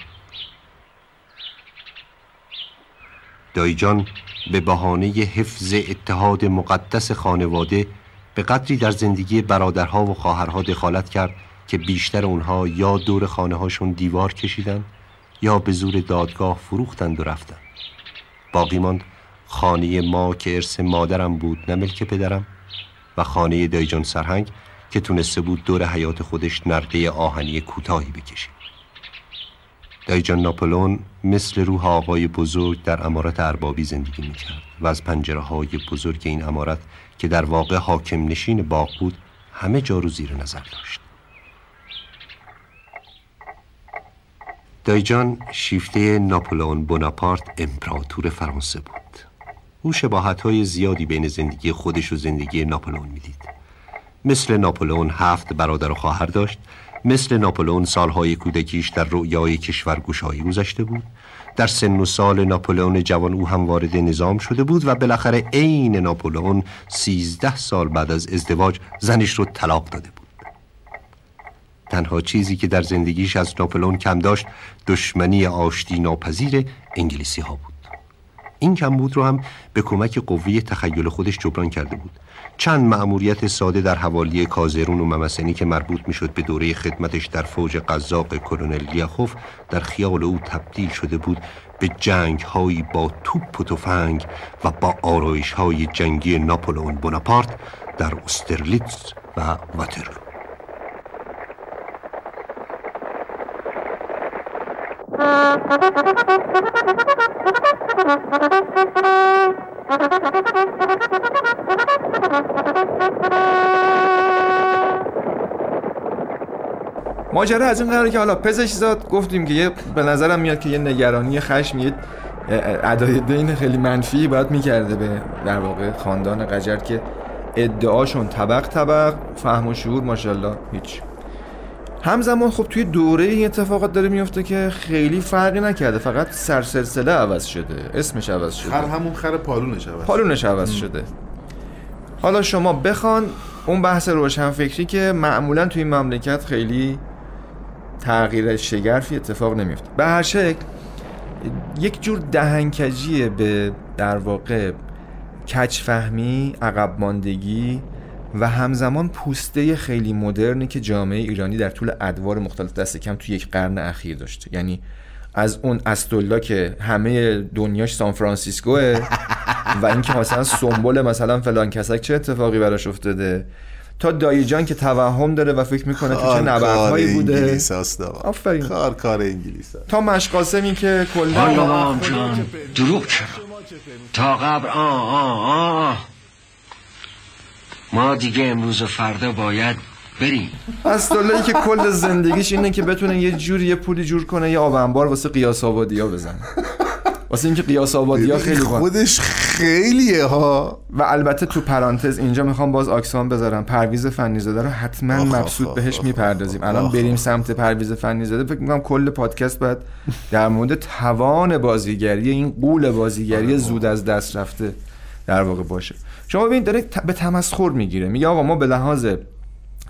دایی جان به بهانه حفظ اتحاد مقدس خانواده به قدری در زندگی برادرها و خواهرها دخالت کرد که بیشتر اونها یا دور خانه هاشون دیوار کشیدن یا به زور دادگاه فروختند و رفتند. باقی ماند خانه ما که ارث مادرم بود نه ملک پدرم و خانه دایجان سرهنگ که تونسته بود دور حیات خودش نرده آهنی کوتاهی بکشه. دایجان ناپلون مثل روح آقای بزرگ در امارت اربابی زندگی می‌کرد و از پنجره های بزرگ این امارت که در واقع حاکم نشین باغ بود همه جا رو زیر نظر داشت. دایجان شیفته ناپلئون بوناپارت امپراتور فرانسه بود. او شباهت های زیادی بین زندگی خودش و زندگی ناپلئون می‌دید. مثل ناپلئون هفت برادر و خواهر داشت مثل ناپلئون سالهای کودکیش در رؤیای کشور گشایی گذشته بود در سن و سال ناپلئون جوان او هم وارد نظام شده بود و بالاخره عین ناپلئون سیزده سال بعد از ازدواج زنش رو طلاق داده بود. تنها چیزی که در زندگیش از ناپلئون کم داشت دشمنی آشتی ناپذیر انگلیسی ها بود. این کمبود رو هم به کمک قوی تخیل خودش جبران کرده بود. چند مأموریت ساده در حوالی کازرون و ممسنی که مربوط می‌شد به دوره خدمتش در فوج قزاق کلونل لیاخوف در خیال او تبدیل شده بود به جنگ هایی با توپ و تفنگ و با آرایش های جنگی ناپلئون بوناپارت در استرلیتز و واترلو. ماجرا از این قراره که حالا پزشک زاد گفتیم که یه به نظرم میاد که یه نگرانی خشم یه ادای دین خیلی منفی باید می‌کرده به در واقع خاندان قجر که ادعاشون طبق طبق فهم و شعور ماشاءالله هیچ. همزمان خب توی دوره این اتفاقات داره میفته که خیلی فرقی نکرده. فقط سرسلسله عوض شده. اسمش عوض شده. خر همون خر پالونش عوض پالونش عوض شده. حالا شما بخوان اون بحث روشنفکری که معمولا توی این مملکت خیلی تغییر شگرفی اتفاق نمیفته به هر شکل یک جور دهنکجی به در واقع کچفهمی عقب ماندگی و همزمان پوسته خیلی مدرنی که جامعه ایرانی در طول ادوار مختلف دست کم توی یک قرن اخیر داشته. یعنی از اون استولا که همه دنیاش سان فرانسیسکوه و اینکه مثلا سمبل مثلا فلان کسک چه اتفاقی براش افتاده. تا دایی جان که توهم داره و فکر می‌کنه تو چه نبردهایی بوده. انگلیس. آفرین. کار کار انگلیس. تا مشقاسمی که کلا دروغ چرا؟ تا قبر آه آه آه. ما دیگه امروز و فردا باید بریم. استولایی که کل زندگیش اینه که بتونه یه جوری یه پولی جور کنه یه آب انبار واسه قیاس آبادی ها بزنه. واسه اینکه قیاس آبادی ها خیلی خودش خیلیه ها. و البته تو پرانتز اینجا می‌خوام باز آکسان بذارم. پرویز فنیزاده رو حتما مبسوط بهش می‌پردازیم. الان بریم. سمت پرویز فنیزاده. فکر می‌کنم کل پادکست باید در مورد توان بازیگری این قول بازیگری زود از دست رفته در واقع باشه. شما ببینید داره به تمسخر می‌گیره. میگه آقا ما به لحاظ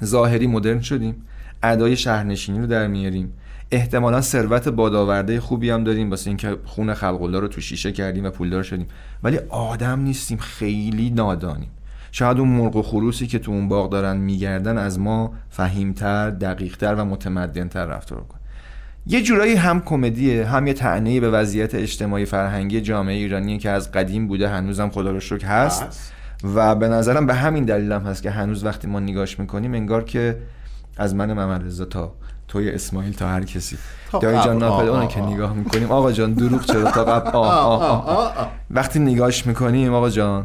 ظاهری مدرن شدیم ادای شهرنشینی رو در میاریم. احتمالا ثروت بادآورده خوبی هم داریم واسه اینکه خون خلق الله رو تو شیشه کردیم و پولدار شدیم. ولی آدم نیستیم خیلی نادانیم. شاید اون مرغ و خروسی که تو اون باغ دارن میگردن از ما فهیمتر دقیقتر و متمدنتر رفتار کن یه جورایی هم کمدیه هم یه تعنی به وضعیت اجتماعی فرهنگی جامعه ایرانی که از قدیم بوده هنوزم خدا رو شکر هست. و به نظرم به همین دلیل هم هست که هنوز وقتی ما نگاش می‌کنیم انگار که از من محمد رضا تا توی اسماعیل تا هر کسی. دایی جان ناپلئون که. نگاه می‌کنیم آقا جان دروغ چرا؟ تا قبل. آه آه آه, آه. وقتی نگاش می‌کنیم آقا جان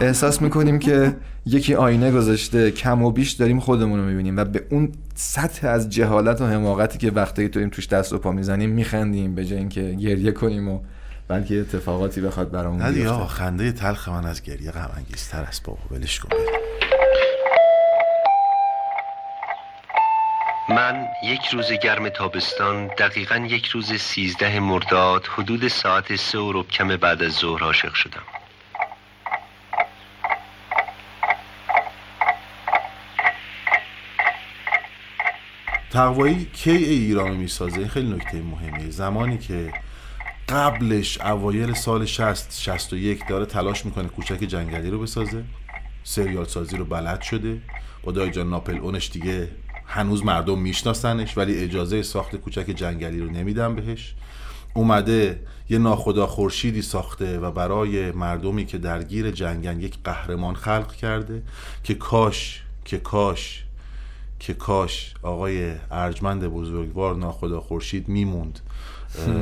احساس می‌کنیم که یکی آینه گذاشته کم و بیش داریم خودمون رو می‌بینیم و به اون سطح از جهالت و حماقتی که وقتی داریم توش دست و پا می‌زنیم میخندیم به جای اینکه گریه کنیم و بلکه اتفاقاتی بخواد برامون نه دیگه خنده تلخ من از گریه غم انگیزتر است. بابا ولش کن. من یک روز گرم تابستان دقیقا یک روز سیزده مرداد حدود ساعت سه و ربع کم بعد از ظهر عاشق شدم. تقوایی کی ایران می‌سازه؟ این خیلی نکته مهمه زمانی که قبلش اوایل سال 60 61 داره تلاش می‌کنه کوچک جنگلی رو بسازه. سریال سازی رو بلد شده. با دایی جان ناپلئونش دیگه هنوز مردم میشناسنش ولی اجازه ساخت کوچک جنگلی رو نمیدن بهش. اومده یه ناخدا خورشیدی ساخته و برای مردمی که درگیر جنگن یک قهرمان خلق کرده که کاش که کاش که کاش آقای ارجمند بزرگوار ناخدا خورشید میموند.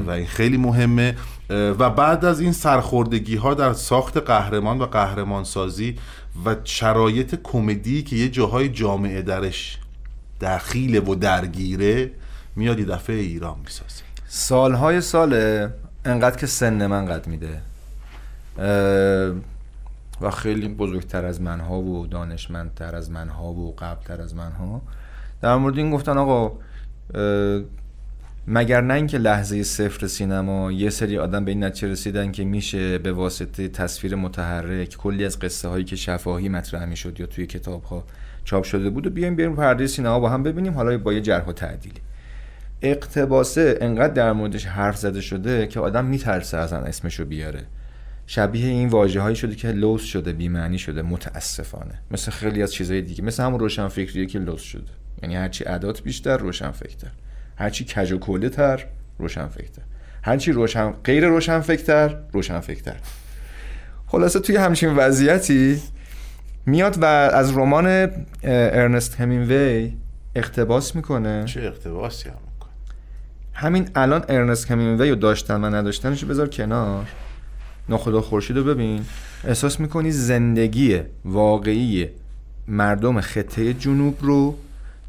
و این خیلی مهمه. و بعد از این سرخوردگی ها در ساخت قهرمان و قهرمان سازی و شرایط کمدی که یه جاهای جامعه درش دخیله و درگیره میاد یه دفعه ایران می‌سازه. سالهای ساله انقدر که سن من قد میده. و خیلی بزرگتر از منها و دانشمندتر از منها و قبلتر از منها. در مورد این گفتن آقا مگر نه اینکه لحظه صفر سینما یه سری آدم به این نتیجه رسیدن که میشه به واسطه تصویر متحرک کلی از قصه هایی که شفاهی مطرح می‌شد یا توی کتاب ها چاپ شده بود و بیایم بریم پرده سینما با هم ببینیم حالا با یه جرح و تعدیلی. اقتباسه انقدر در موردش حرف زده شده که آدم میترسه اصلا اسمشو بیاره. شبیه این واژه هایی شده که لوس شده بیمعنی شده متاسفانه. مثل خیلی از چیزهای دیگه مثل همون روشن فکریه که لوس شده. یعنی هرچی عدات بیشتر روشن فکرتر هرچی کج و کوله تر روشن فکرتر هرچی روشن غیر روشن فکرتر روشن فکرتر خلاصه توی همچین وضعیتی میاد و از رمان ارنست همینوی اقتباس می‌کنه. چه اقتباسی هم همین الان ارنست همینوی رو داشتن و نداشتنش رو بذار کنار. ناخدا خورشید رو ببین. احساس می‌کنی زندگی واقعی مردم خطه جنوب رو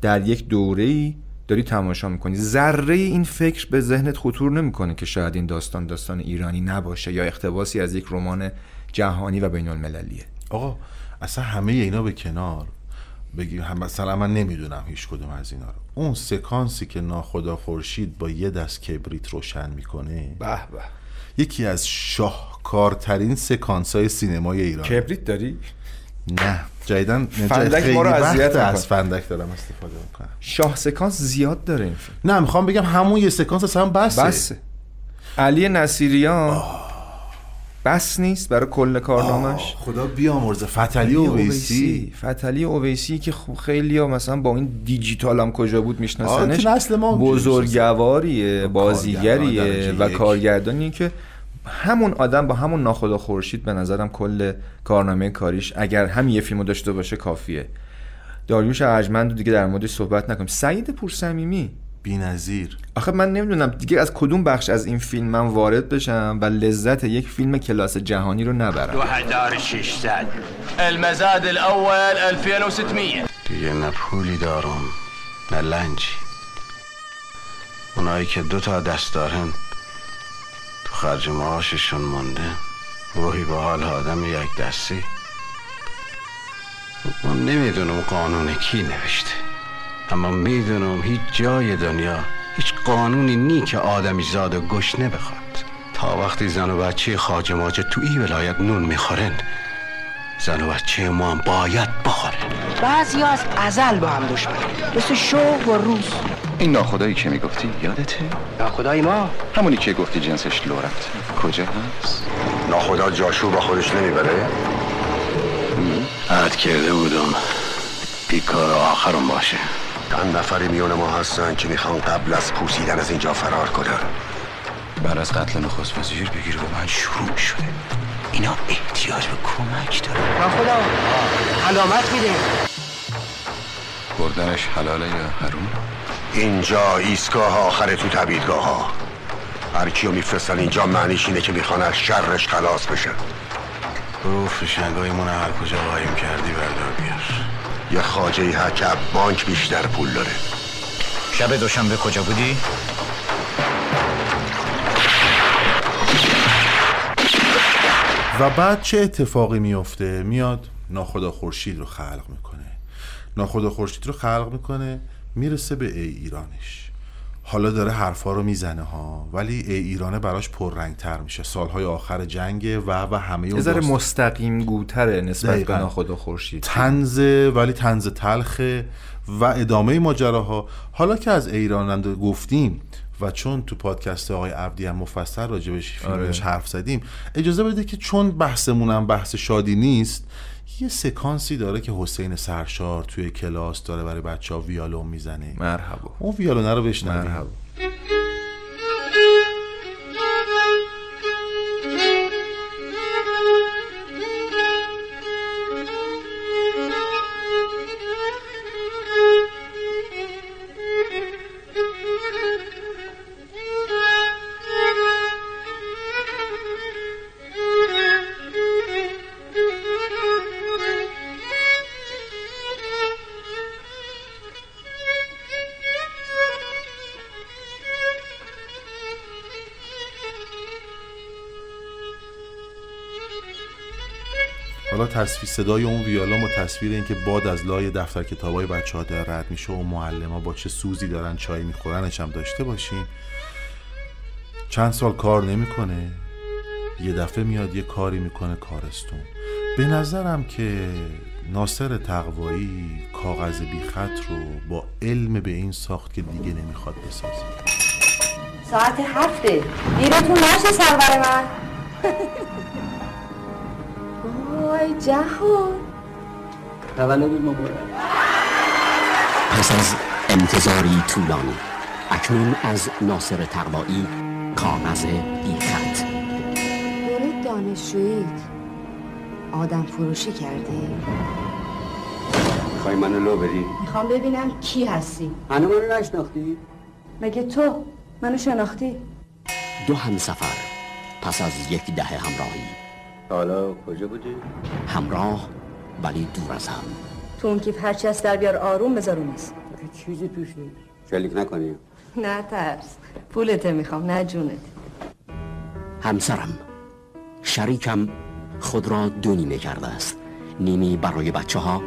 در یک دوره داری تماشا می‌کنی. ذره این فکر به ذهنت خطور نمی‌کنه که شاید این داستان داستان ایرانی نباشه یا اقتباسی از یک رمان جهانی و بین المللیه آقا اصلا همه اینا به کنار بگیم هم مثلا من نمی‌دونم هیچ کدوم از اینا رو. اون سکانسی که ناخدا خورشید با یه دست کبریت روشن می‌کنه به به. یکی از شاهکارترین سکانس های سینمای ایران. کبریت داری؟ نه. جدیدن فندک ما رو اذیت. از فندک دارم استفاده می‌کنم. شاه سکانس زیاد داره این فیلم. نه می‌خوام بگم همون یه سکانس اصلا بسه. بسه. علی نصیریان بس نیست برای کل کارنامش خدا بیامرزه. فتلی اویسی. فتلی اویسی که خب خیلی ها مثلا با این دیجیتال هم کجا بود میشناسنش. بزرگواریه بازیگریه و. کارگردانی که همون آدم با همون ناخدا خورشید به نظرم کل کارنامه کاریش اگر هم یه فیلمو داشته باشه کافیه. داریوش ارجمند رو دیگه در موردش صحبت نکنیم. سعید پورصمیمی بی‌نظیر. آخه من نمی‌دونم دیگه از کدوم بخش از این فیلم من وارد بشم و لذت یک فیلم کلاس جهانی رو نبرم. 11600 المزاد الاول 2600 دیگه نه پولی دارم نه لنجی. اونایی که دو تا دست دارن خرج معاششون مونده. روحی به حال آدم یک دستی. من نمی‌دونم قانون کی نوشته. اما می‌دونم هیچ جای دنیا هیچ قانونی نی که آدمی زاد و گشنه بخواد تا وقتی زن و بچه خاج ماجه تو ای ولایت نون می‌خورن زن و بچه ما باید بخورن. بعضی از ازل با هم دشمن. مثل شوق و روز. این ناخدایی که می‌گفتی یادته؟ ناخدای ما؟ همونی که گفتی جنسش لو رفته کجا هست؟ ناخدا جاشو با خودش نمی‌بره؟ عهد کرده بودم. بیکار آخرم باشه. چند نفری میون ما هستن که می‌خوان قبل از پوسیدن از اینجا فرار کنن. بعد از قتل نخست وزیر بگیر به من شروع شده. اینا احتیاج به کمک داره ناخدا علامت میده. بردنش حلاله یا حروم؟ اینجا ایستگاه آخر تو تبیدگاه ها هر کیو میفرستن اینجا معنیش اینه که می‌خوان از شرش خلاص بشن. برو فشنگایمون هر کجا قایم کردی بردار بیار. یه خاجه ای که از بانک بیشتر پول داره. شب دوشنبه کجا بودی؟ و بعد چه اتفاقی میفته میاد ناخدا خورشید رو خلق می‌کنه. ناخدا خورشید رو خلق می‌کنه می‌رسه به ای ایرانش حالا داره حرفا رو می‌زنه ها ولی ای ایرانه براش پررنگتر میشه سالهای آخر جنگه و و همه اون ذره داستان- مستقیم گوتره نسبت به. ناخدا خورشید تنزه ولی تنز تلخه و ادامه ماجراها حالا که از ایراننده گفتیم و چون تو پادکست آقای عبدی هم مفصل راجبش فیلمش آره. حرف زدیم اجازه بده که چون بحثمون هم بحث شادی نیست یه سکانسی داره که حسین سرشار توی کلاس داره برای بچه ها ویالون می‌زنه. مرحبا. اون ویالونه رو بشنویم. مرحبا. تصویر صدای اون ویالا با تصویر اینکه باد از لای دفتر کتابای بچه ها داره رد میشه و معلم با چه سوزی دارن چای میخورنش هم داشته باشیم چند سال کار نمی‌کنه یه دفعه میاد یه کاری می‌کنه کارستون. به نظرم که ناصر تقوایی کاغذ بیخط رو با علم به این ساخت که دیگه نمی‌خواد بسازه. ساعت هفته. دیرتون نشه سرور من. وای جهان. تولد مبارک. پس از انتظاری طولانی اکنون از ناصر تقوایی کاغذ بیخط. دوره دانشجویید آدم فروشی کردی. می‌خوای منو لو بدی؟ می‌خوام ببینم کی هستی. هنو منو نشناختی؟ مگه تو منو شناختی؟ دو همسفر پس از یک دهه همراهی. حالا کجا بودی؟ همراه ولی دور از هم. تو اون کیف هرچی از در بیار آروم بذار اون نیست. چیزی توش نیست. شلیک نکنی؟ نه ترس. پولته می‌خوام نه جونت. همسرم شریکم خود را دو نیمه کرده است. نیمی برای بچه ها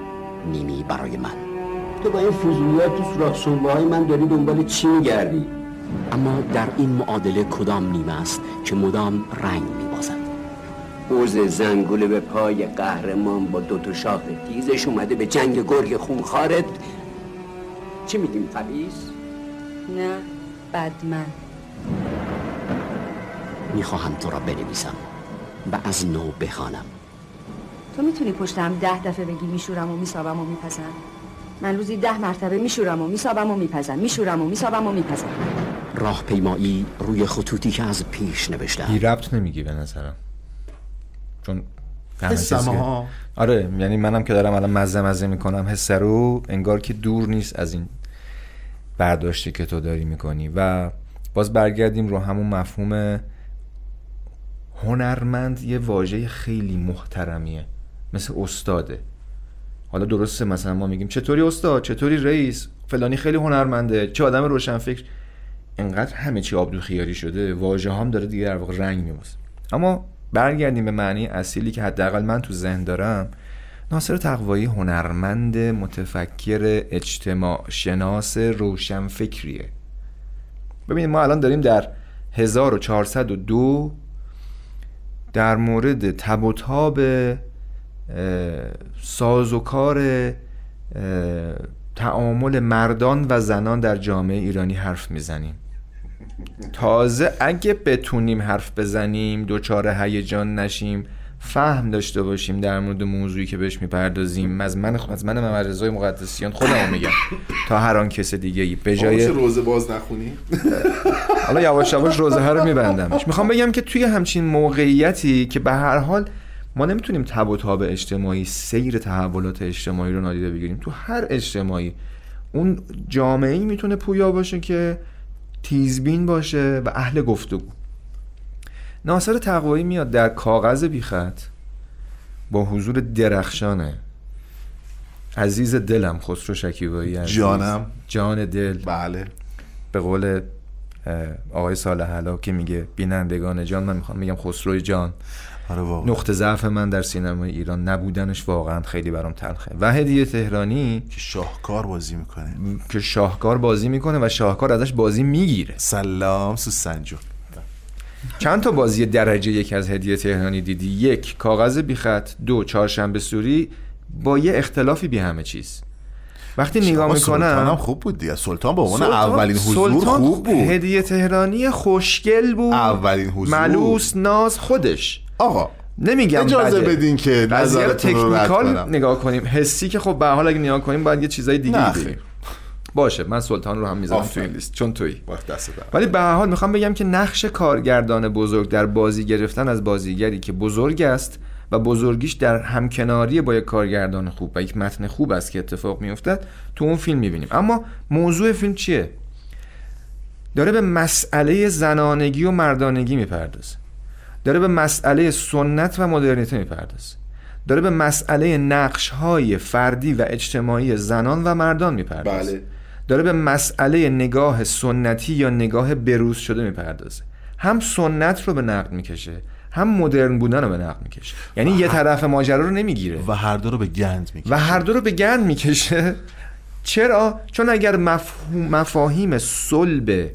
نیمی برای من. تو با این فضولیات تو سوراخ سنبه های من داری دنبال چی میگردی؟ اما در این معادله کدام نیمه است که مدام رنگ میبازد اوز زنگوله به پای قهرمان با دوتا شاخ تیزش اومده به جنگ گرگ خونخارت چی میگیم خبیز؟ نه بدمن. می‌خواهم تو را بنویسم و از نو بخوانم. تو می‌تونی پشتم ده دفعه بگی میشورم و میسابم و میپزم. من روزی ده مرتبه میشورم و میسابم و میپزم. میشورم و میسابم و میپزم. راهپیمایی روی خطوطی که از پیش نوشتم. بی ربط نمیگی به نظرم. چون ها. آره یعنی منم که دارم الان مزه مزه می‌کنم حس رو انگار که دور نیست از این برداشتی که تو داری می‌کنی. و باز برگردیم رو همون مفهوم هنرمند یه واژه خیلی محترمیه مثل استاده. حالا درسته مثلا ما میگیم چطوری استاد؟ چطوری رئیس؟ فلانی خیلی هنرمنده چه آدم روشنفکر؟ انقدر همه چی آبدو خیاری شده واژه هم داره دیگه در واقع رنگ میبازه اما برگردیم به معنی اصیلی که حداقل من تو ذهن دارم ناصر تقوایی هنرمند متفکر اجتماع شناس روشنفکریه. ببینید ما الان داریم در 1402 در مورد تب و تاب ساز و کار تعامل مردان و زنان در جامعه ایرانی حرف می‌زنیم. تازه اگه بتونیم حرف بزنیم دوچار هیجان نشیم فهم داشته باشیم در مورد موضوعی که بهش می‌پردازیم. از من از من محمد رضای مقدسیان خودمو میگم. تا هر آن کس دیگه ای به جای روزه باز نخونی؟ حالا یواش یواش روزه ها رو میبندمش می‌خوام بگم که توی همچین موقعیتی که به هر حال ما نمی‌تونیم تب و تاب اجتماعی سیر تحولات اجتماعی رو نادیده بگیریم. تو هر اجتماعی اون جامعه ای می‌تونه پویا باشه که تیزبین باشه و اهل گفتگو. ناصر تقوایی میاد در کاغذ بیخط. با حضور درخشانه. عزیز دلم خسرو شکیبایی عزیز. جانم. جان دل. بله. به قول آقای علا که میگه بینندگان جان من می‌خوام میگم خسروی جان. نقطه ضعف من در سینمای ایران نبودنش واقعا خیلی برام تلخه. و هدیه تهرانی که شاهکار بازی می‌کنه. که شاهکار بازی می‌کنه و شاهکار ازش بازی می‌گیره. سلام سوسنجو چند تا بازی درجه یک از هدیه تهرانی دیدی؟ یک کاغذ بیخط دو چهارشنبه سوری. با یه اختلافی بی همه چیز. وقتی نگاه اما سلطان هم می‌کنم خوب بود دیگه. سلطان عنوان سلطان- اولین حضور سلطان خوب بود. هدیه تهرانی خوشگل بود. اولین حضور. ملوس ناز خودش. آقا نمیگم اجازه بده. بدین که رد تکنیکال. نگاه کنیم حسی که خب به حال اگه نگاه کنیم باید یه چیزای دیگه بگیم. باشه من سلطان رو هم می‌ذارم تو. این لیست چون تویی. ولی به هر حال می‌خوام بگم که نقش کارگردان بزرگ در بازی گرفتن از بازیگری که بزرگ است و بزرگیش در همکناری با یک کارگردان خوب و یک متن خوب است که اتفاق میافتد تو اون فیلم می‌بینیم اما موضوع فیلم چیه داره به مسئله زنانگی و مردانگی می‌پردازه داره به مسئله سنت و مدرنیته می‌پردازه. داره به مسئله نقش های فردی و اجتماعی زنان و مردان می‌پردازه. بله. داره به مسئله نگاه سنتی یا نگاه بروز شده می‌پردازه. هم سنت رو به نقد می‌کشه هم مدرن بودن رو به نقد می‌کشه. یعنی یه طرف ماجرا رو نمی‌گیره. و هر دو رو به گند می‌کشه. و هر دو رو به گند می‌کشه. چرا؟ چون اگر مفهوم مفاهیم صلب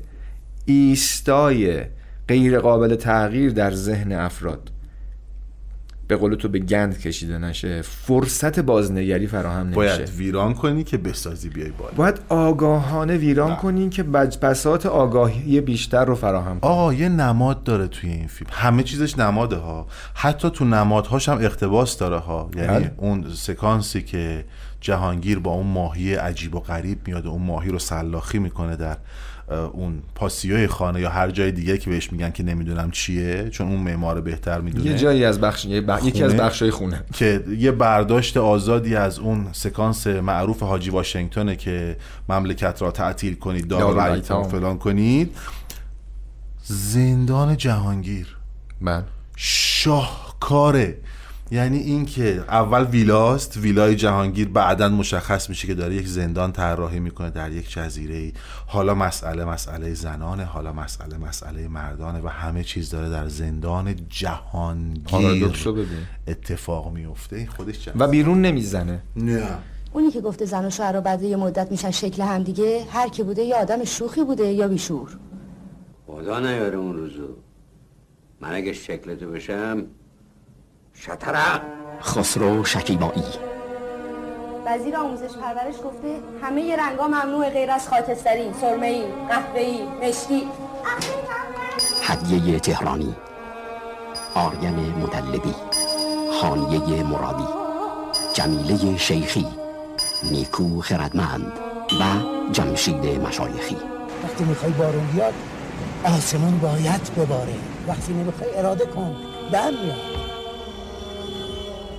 ایستای غیر قابل تغییر در ذهن افراد. به قول تو به گند کشیده نشه فرصت بازنگری فراهم نمیشه. باید ویران کنی که بسازی بیای بالا. باید آگاهانه ویران کنین که بج- بساط آگاهی بیشتر رو فراهم کنین آقا یه نماد داره توی این فیلم. همه چیزش نماده ها. حتی تو نمادهاش هم اقتباس داره ها. یعنی بله. اون سکانسی که جهانگیر با اون ماهی عجیب و غریب میاد و اون ماهی رو سلاخی می‌کنه در اون پاسیوی خانه یا هر جای دیگه که بهش میگن که نمی‌دونم چیه چون اون معمار بهتر می‌دونه. یه جایی از بخش یه بخ- یکی از بخشای خونه. که یه برداشت آزادی از اون سکانس معروف حاجی واشنگتونه که مملکت را تعطیل کنید دار ایتام. فلان کنید. زندان جهانگیر. من شاهکاره یعنی اینکه اول ویلاست ویلای جهانگیر بعدا مشخص میشه که داره یک زندان طراحی می‌کنه در یک جزیره. ای حالا مسئله مسئله زنانه حالا مسئله مسئله مردانه و همه چیز داره در زندان جهانگیر. رو. اتفاق میفته این خودش. و بیرون نمی‌زنه. نه. اونی که گفته زن و شوهر بعد یه مدت میشن شکل هم دیگه هر کی بوده یا آدم شوخی بوده یا بیشور. خدا نیاره اون روزو. من اگه شکلتو بشم شطرق خسرو شکیبایی. وزیر آموزش پرورش گفته همه رنگا ممنوع غیر از خاکستری، سرمه‌ای، قهوه‌ای، مشکی. هدیه تهرانی. آرین مدلبی. خانیه مرادی. جمیله شیخی. نیکو خردمند و جمشید مشایخی. وقتی می‌خوای بارون بیاد آسمون باید بباره. وقتی نمی‌خوای اراده کن. در میاد.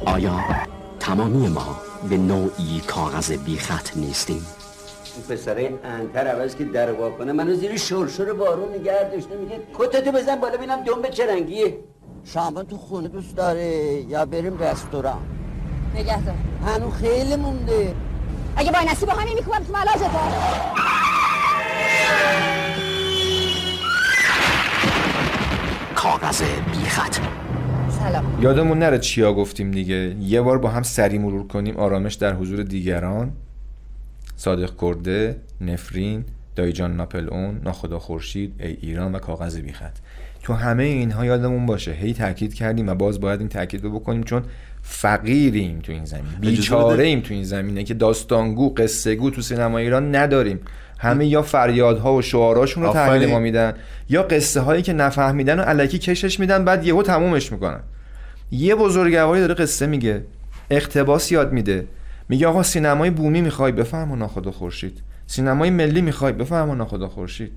آیا تمامی ما به نوعی کاغذ بی خط نیستیم؟ اون پسره انتر عوض که در کنه منو زیر شرشر بارون نگه داشته میگه کتتو بزن بالا ببینم دنبه چه رنگیه. شامبا تو خونه دوست داره یا بریم رستوران؟ نگه دار. هنو خیلی مونده. اگه با نصیب همین می‌کنم تو ملاجت کاغذ بی خط. سلام. یادمون نره چیا گفتیم دیگه. یه بار با هم سری مرور کنیم آرامش در حضور دیگران. صادق کرده نفرین دایجان ناپل اون ناخدا خورشید ای ایران و کاغذ بیخط. تو همه اینها یادمون باشه. هی تاکید کردیم و باز باید این تاکید رو بکنیم چون فقیریم تو این زمین. بیچاره ایم تو این زمینه که داستانگو قصه گو تو سینما ایران نداریم. همه یا فریادها و شعاراشون رو تحویل. ما میدن یا قصه هایی که نفهمیدن و علکی کشش میدن بعد یهو تمومش می‌کنن. یه بزرگواری داره قصه میگه. اقتباس یاد میده. میگه آقا سینمای بومی می‌خوای بفهم ناخدا خورشید. سینمای ملی می‌خوای بفهم ناخدا خورشید.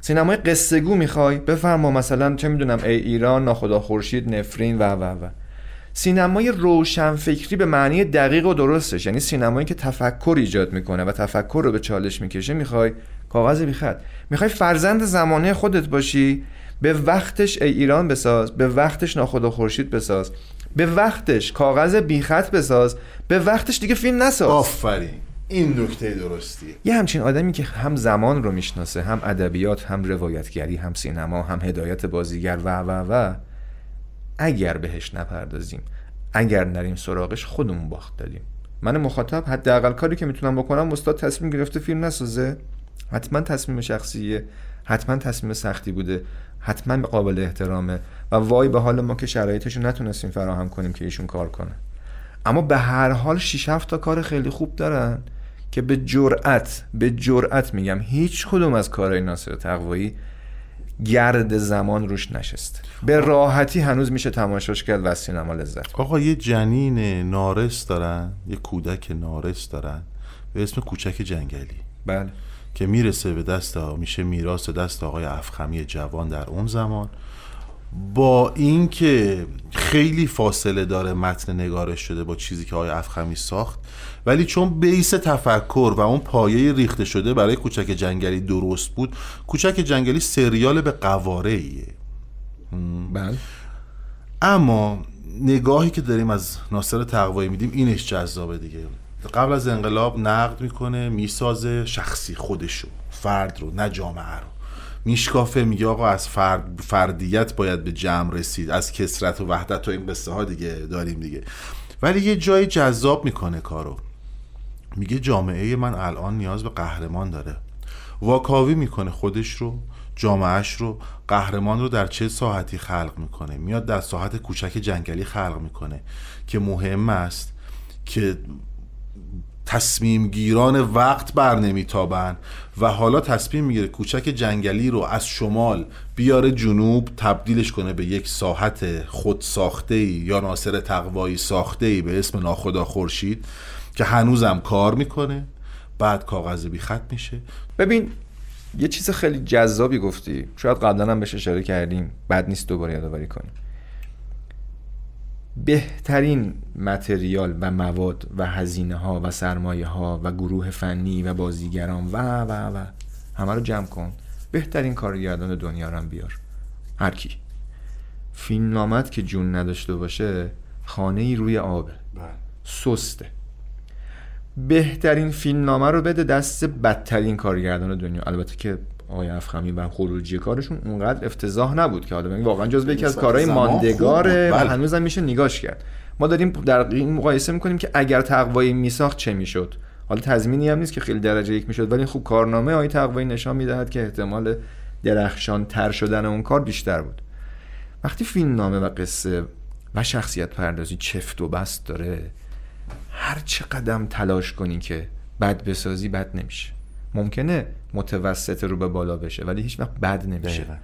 سینمای قصه گو می‌خوای بفرما مثلا چه می‌دونم ای ایران ناخدا خورشید نفرین و و و. سینمای روشنفکری به معنی دقیق و درستش. یعنی سینمایی که تفکر ایجاد می‌کنه و تفکر رو به چالش می‌کشه می‌خوای کاغذ بیخط می‌خوای فرزند زمانه خودت باشی به وقتش ای ایران بساز به وقتش ناخدا خورشید بساز به وقتش کاغذ بیخط بساز به وقتش دیگه فیلم نساز. آفرین. این نکته درستیه یه همچین آدمی که هم زمان رو می‌شناسه هم ادبیات هم روایتگری هم سینما هم هدایت بازیگر و و و. اگر بهش نپردازیم اگر نریم سراغش خودمون باخت دادیم. من مخاطب حداقل کاری که می‌تونم بکنم استاد تصمیم گرفته فیلم نسازه. حتما تصمیم شخصیه حتما تصمیم سختی بوده. حتما قابل احترامه. و وای به حال ما که شرایطش رو نتونستیم فراهم کنیم که ایشون کار کنه. اما به هر حال 6 7 تا کار خیلی خوب دارن که به جرأت به جرأت میگم هیچ کدوم از کارهای ناصر تقوایی گرد زمان روش نشسته. به راحتی هنوز میشه تماشاش کرد و از سینما لذت آقا یه جنین نارس دارن یه کودک نارس دارن به اسم کوچک جنگلی. بله. که می‌رسه به دست میشه میراث دست آقای افخمی جوان در اون زمان. با اینکه خیلی فاصله داره متن نگارش شده با چیزی که آقای افخمی ساخت ولی چون بیس تفکر و اون پایه ریخته شده برای کوچک جنگلی درست بود کوچک جنگلی سریال به قواره ایه بله. اما نگاهی که داریم از ناصر تقوایی میدیم اینش جذابه دیگه. قبل از انقلاب نقد می‌کنه می‌سازه شخصی خودشو فرد رو نه جامعه رو. میشکافه میگه آقا از فرد فردیت باید به جمع رسید از کسرت و وحدت و این قصه ها دیگه داریم دیگه. ولی یه جای جذاب می‌کنه کارو. میگه جامعه من الان نیاز به قهرمان داره. واکاوی می‌کنه خودش رو جامعهش رو قهرمان رو در چه ساحتی خلق می‌کنه؟ میاد در ساحت کوچک جنگلی خلق می‌کنه که مهم است که تصمیم گیران وقت بر نمیتابن و حالا تصمیم می‌گیره کوچک جنگلی رو از شمال بیاره جنوب تبدیلش کنه به یک ساحت خود ساخته یا ناصر تقوایی ساخته به اسم ناخدا خورشید که هنوزم کار می‌کنه. بعد کاغذ بی خط میشه. ببین یه چیز خیلی جذابی گفتی. شاید قبلا هم بهش اشاره کردیم. بد نیست دوباره یادآوری کنیم. بهترین متریال و مواد و هزینه ها و سرمایه ها و گروه فنی و بازیگران و و و همه رو جمع کن. بهترین کارگردان دنیا رو هم بیار. هر کی. فیلم نامت که جون نداشته باشه خانه ای روی آبه سسته. بهترین فیلم نامه رو بده دست بدترین کارگردان دنیا. البته که آقای افخمی و خروجی کارشون اونقدر افتضاح نبود که حالا واقعا جزو یکی از نسبت کارهای ماندگاره. و بله. هنوزم میشه نگاش کرد. ما داریم در این مقایسه می‌کنیم که اگر تقوایی میساخت چه می‌شد؟ حالا تضمینی هم نیست که خیلی درجه یک می‌شد ولی خوب کارنامه آقای تقوایی نشان می‌دهد که احتمال درخشان تر شدن اون کار بیشتر بود. وقتی فیلم نامه و قصه و شخصیت پردازی چفت و بست داره هر چه قدم تلاش کنی که بد بسازی بد نمیشه. ممکنه متوسط رو به بالا بشه ولی هیچ وقت بد نمیشه. دقیقاً.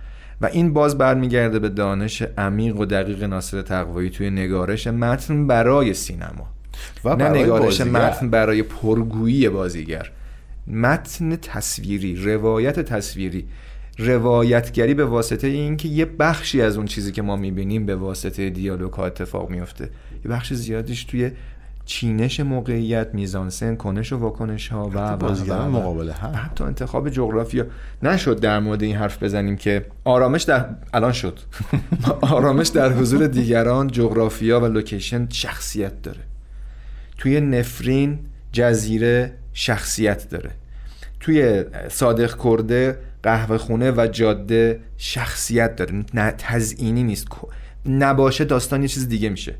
و این باز برمیگرده به دانش عمیق و دقیق ناصر تقوایی توی نگارش متن برای سینما. و نه نگارش بازیگر. متن برای پرگویی بازیگر. متن تصویری روایت تصویری. روایتگری به واسطه اینکه یه بخشی از اون چیزی که ما می‌بینیم به واسطه دیالوگ ها اتفاق میفته یه بخش زیادیش توی چینش موقعیت میزانسن کنش و واکنش ها و بازیگران. مقابله هم. حتی انتخاب جغرافیا. نشد در مورد این حرف بزنیم که آرامش در الان شد. آرامش در حضور دیگران جغرافیا و لوکیشن شخصیت داره. توی نفرین جزیره شخصیت داره. توی صادق کرده قهوه خونه و جاده شخصیت داره. نه تزئینی نیست. نباشه داستان یه چیز دیگه میشه.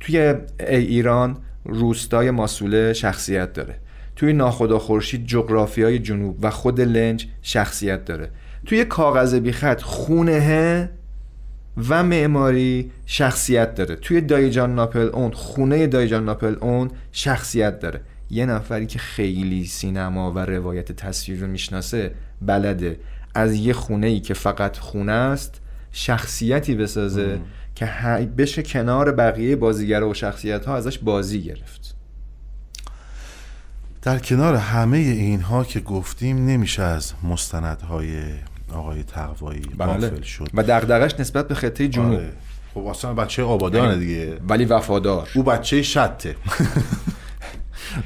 توی ای ایران روستای ماسوله شخصیت داره. توی ناخدا خورشید جغرافیای جنوب و خود لنج شخصیت داره. توی کاغذ بیخط خونه و معماری شخصیت داره. توی دایجان ناپل اون خونه دایجان ناپل اون شخصیت داره. یه نفری که خیلی سینما و روایت تصویر رو می‌شناسه بلده. از یه خونه ای که فقط خونه است شخصیتی بسازه که بشه کنار بقیه بازیگر و شخصیت ها ازش بازی گرفت. در کنار همه اینها که گفتیم نمیشه از مستندهای آقای تقوایی غافل شد. و دغدغش نسبت به خطه جنوب. آره. خب اصلا بچه آبادانه یعنی دیگه. ولی وفادار. او بچه شته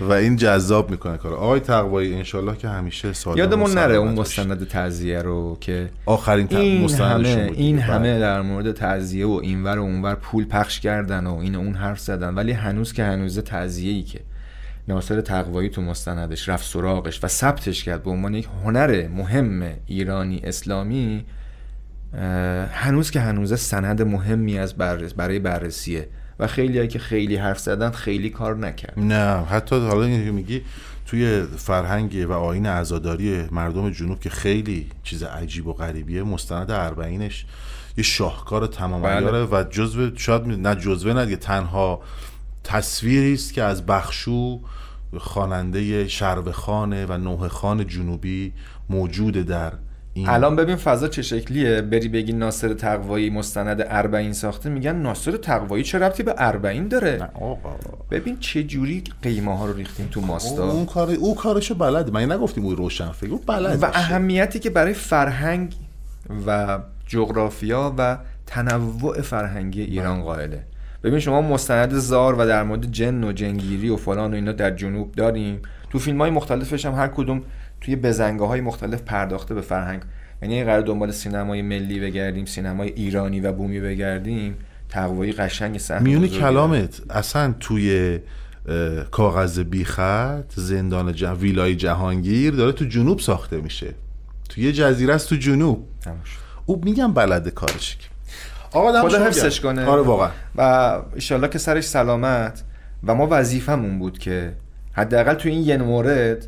و این جذاب می‌کنه کار آقای تقوایی انشالله که همیشه سال یادمون نره اون مستند تعزیه رو که آخرین این همه این دیگه. همه بله. در مورد تعزیه و اینور و اونور پول پخش کردن و این و اون حرف زدن ولی هنوز که هنوز تعزیه ای که ناصر تقوایی تو مستندش رفت سراغش و ثبتش کرد به عنوان یک هنر مهم ایرانی اسلامی هنوز که هنوز سند مهمی از بررس برای بررسیه و خیلی که خیلی حرف زدن خیلی کار نکرد نه حتی حالا این که میگی توی فرهنگ و آین عزاداری مردم جنوب که خیلی چیز عجیب و غریبیه مستند اربعینش یه شاهکار تمام بله. و جزو شاید نه جزوه نه تنها تصویری است که از بخشو خواننده شرو خانه و نوه خان جنوبی موجوده در این الان ببین فضا چه شکلیه؟ بری بگی ناصر تقوایی مستند اربعین ساخته میگن ناصر تقوایی چه ربطی به اربعین داره؟ ببین چه جوری قیمه ها رو ریختیم تو ماستا. اون کار او کارشو بلده. من نگفتیم او روشن؟ فکر بلد و اهمیتی که برای فرهنگ و جغرافیا و تنوع فرهنگی ایران قائله. ببین شما مستند زار و در مورد جن و جنگیری و فلان و اینا در جنوب داریم. تو فیلم های مختلفش هم هر کدوم توی بزنگاه های مختلف پرداخته به فرهنگ. یعنی اگه قرار دنبال سینمای ملی بگردیم سینمای ایرانی و بومی بگردیم. تقوایی قشنگ سهم میون بزرگی داره. کلامت اصلا توی کاغذ بیخط زندان جه... ویلای جهانگیر داره تو جنوب ساخته میشه. تو یه جزیره است تو جنوب. او میگم بلده کارش آقا خدا. حفظش کنه. آره واقعا. و ایشالله که سرش سلامت و ما وظیفمون بود که حداقل تو این یه مورد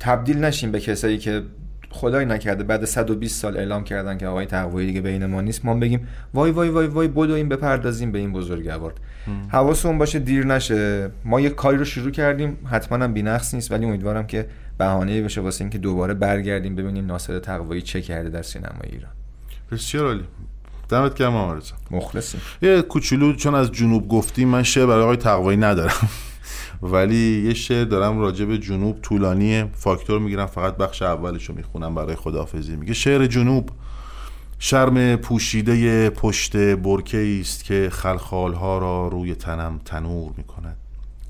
تبدیل نشیم به کسایی که خدای نکرده بعد 120 سال اعلام کردن که آقای تقوایی دیگه بین ما نیست ما بگیم وای وای وای وای بدویم بپردازیم به این بزرگوار. حواسمون باشه دیر نشه. ما یه کاری رو شروع کردیم حتما هم بی‌نقص نیست ولی امیدوارم که بهانه‌ای بشه واسه اینکه دوباره برگردیم ببینیم ناصر تقوایی چه کرده در سینمای ایران. بسیار عالی. دمت گرم رضا. مخلصیم. یه کوچولو چون از جنوب گفتیم من شعر برای آقای تقوایی ندارم. ولی یه شعر دارم راجع به جنوب طولانیه. فاکتور می‌گیرم فقط بخش اولش رو می‌خونم برای خداحافظی. میگه شعر جنوب شرم پوشیده پشت برکه است که خلخالها را روی تنم تنور می‌کند.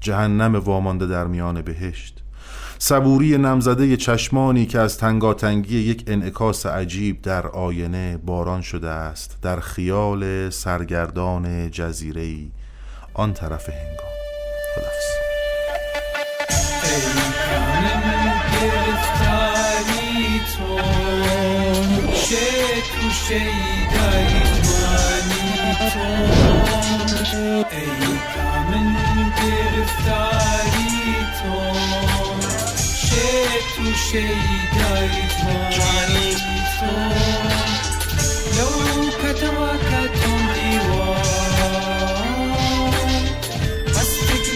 جهنم وامانده در میان بهشت. صبوری نمزده چشمانی که از تنگاتنگی یک انعکاس عجیب در آینه باران شده است. در خیال سرگردان جزیره آن طرف هنگام. گرفتاری تو شد تو شیدای جوانی تو ای کامن گرفتاری تو شد تو شیدای جوانی تو لو کتما کتم دیوار از فکر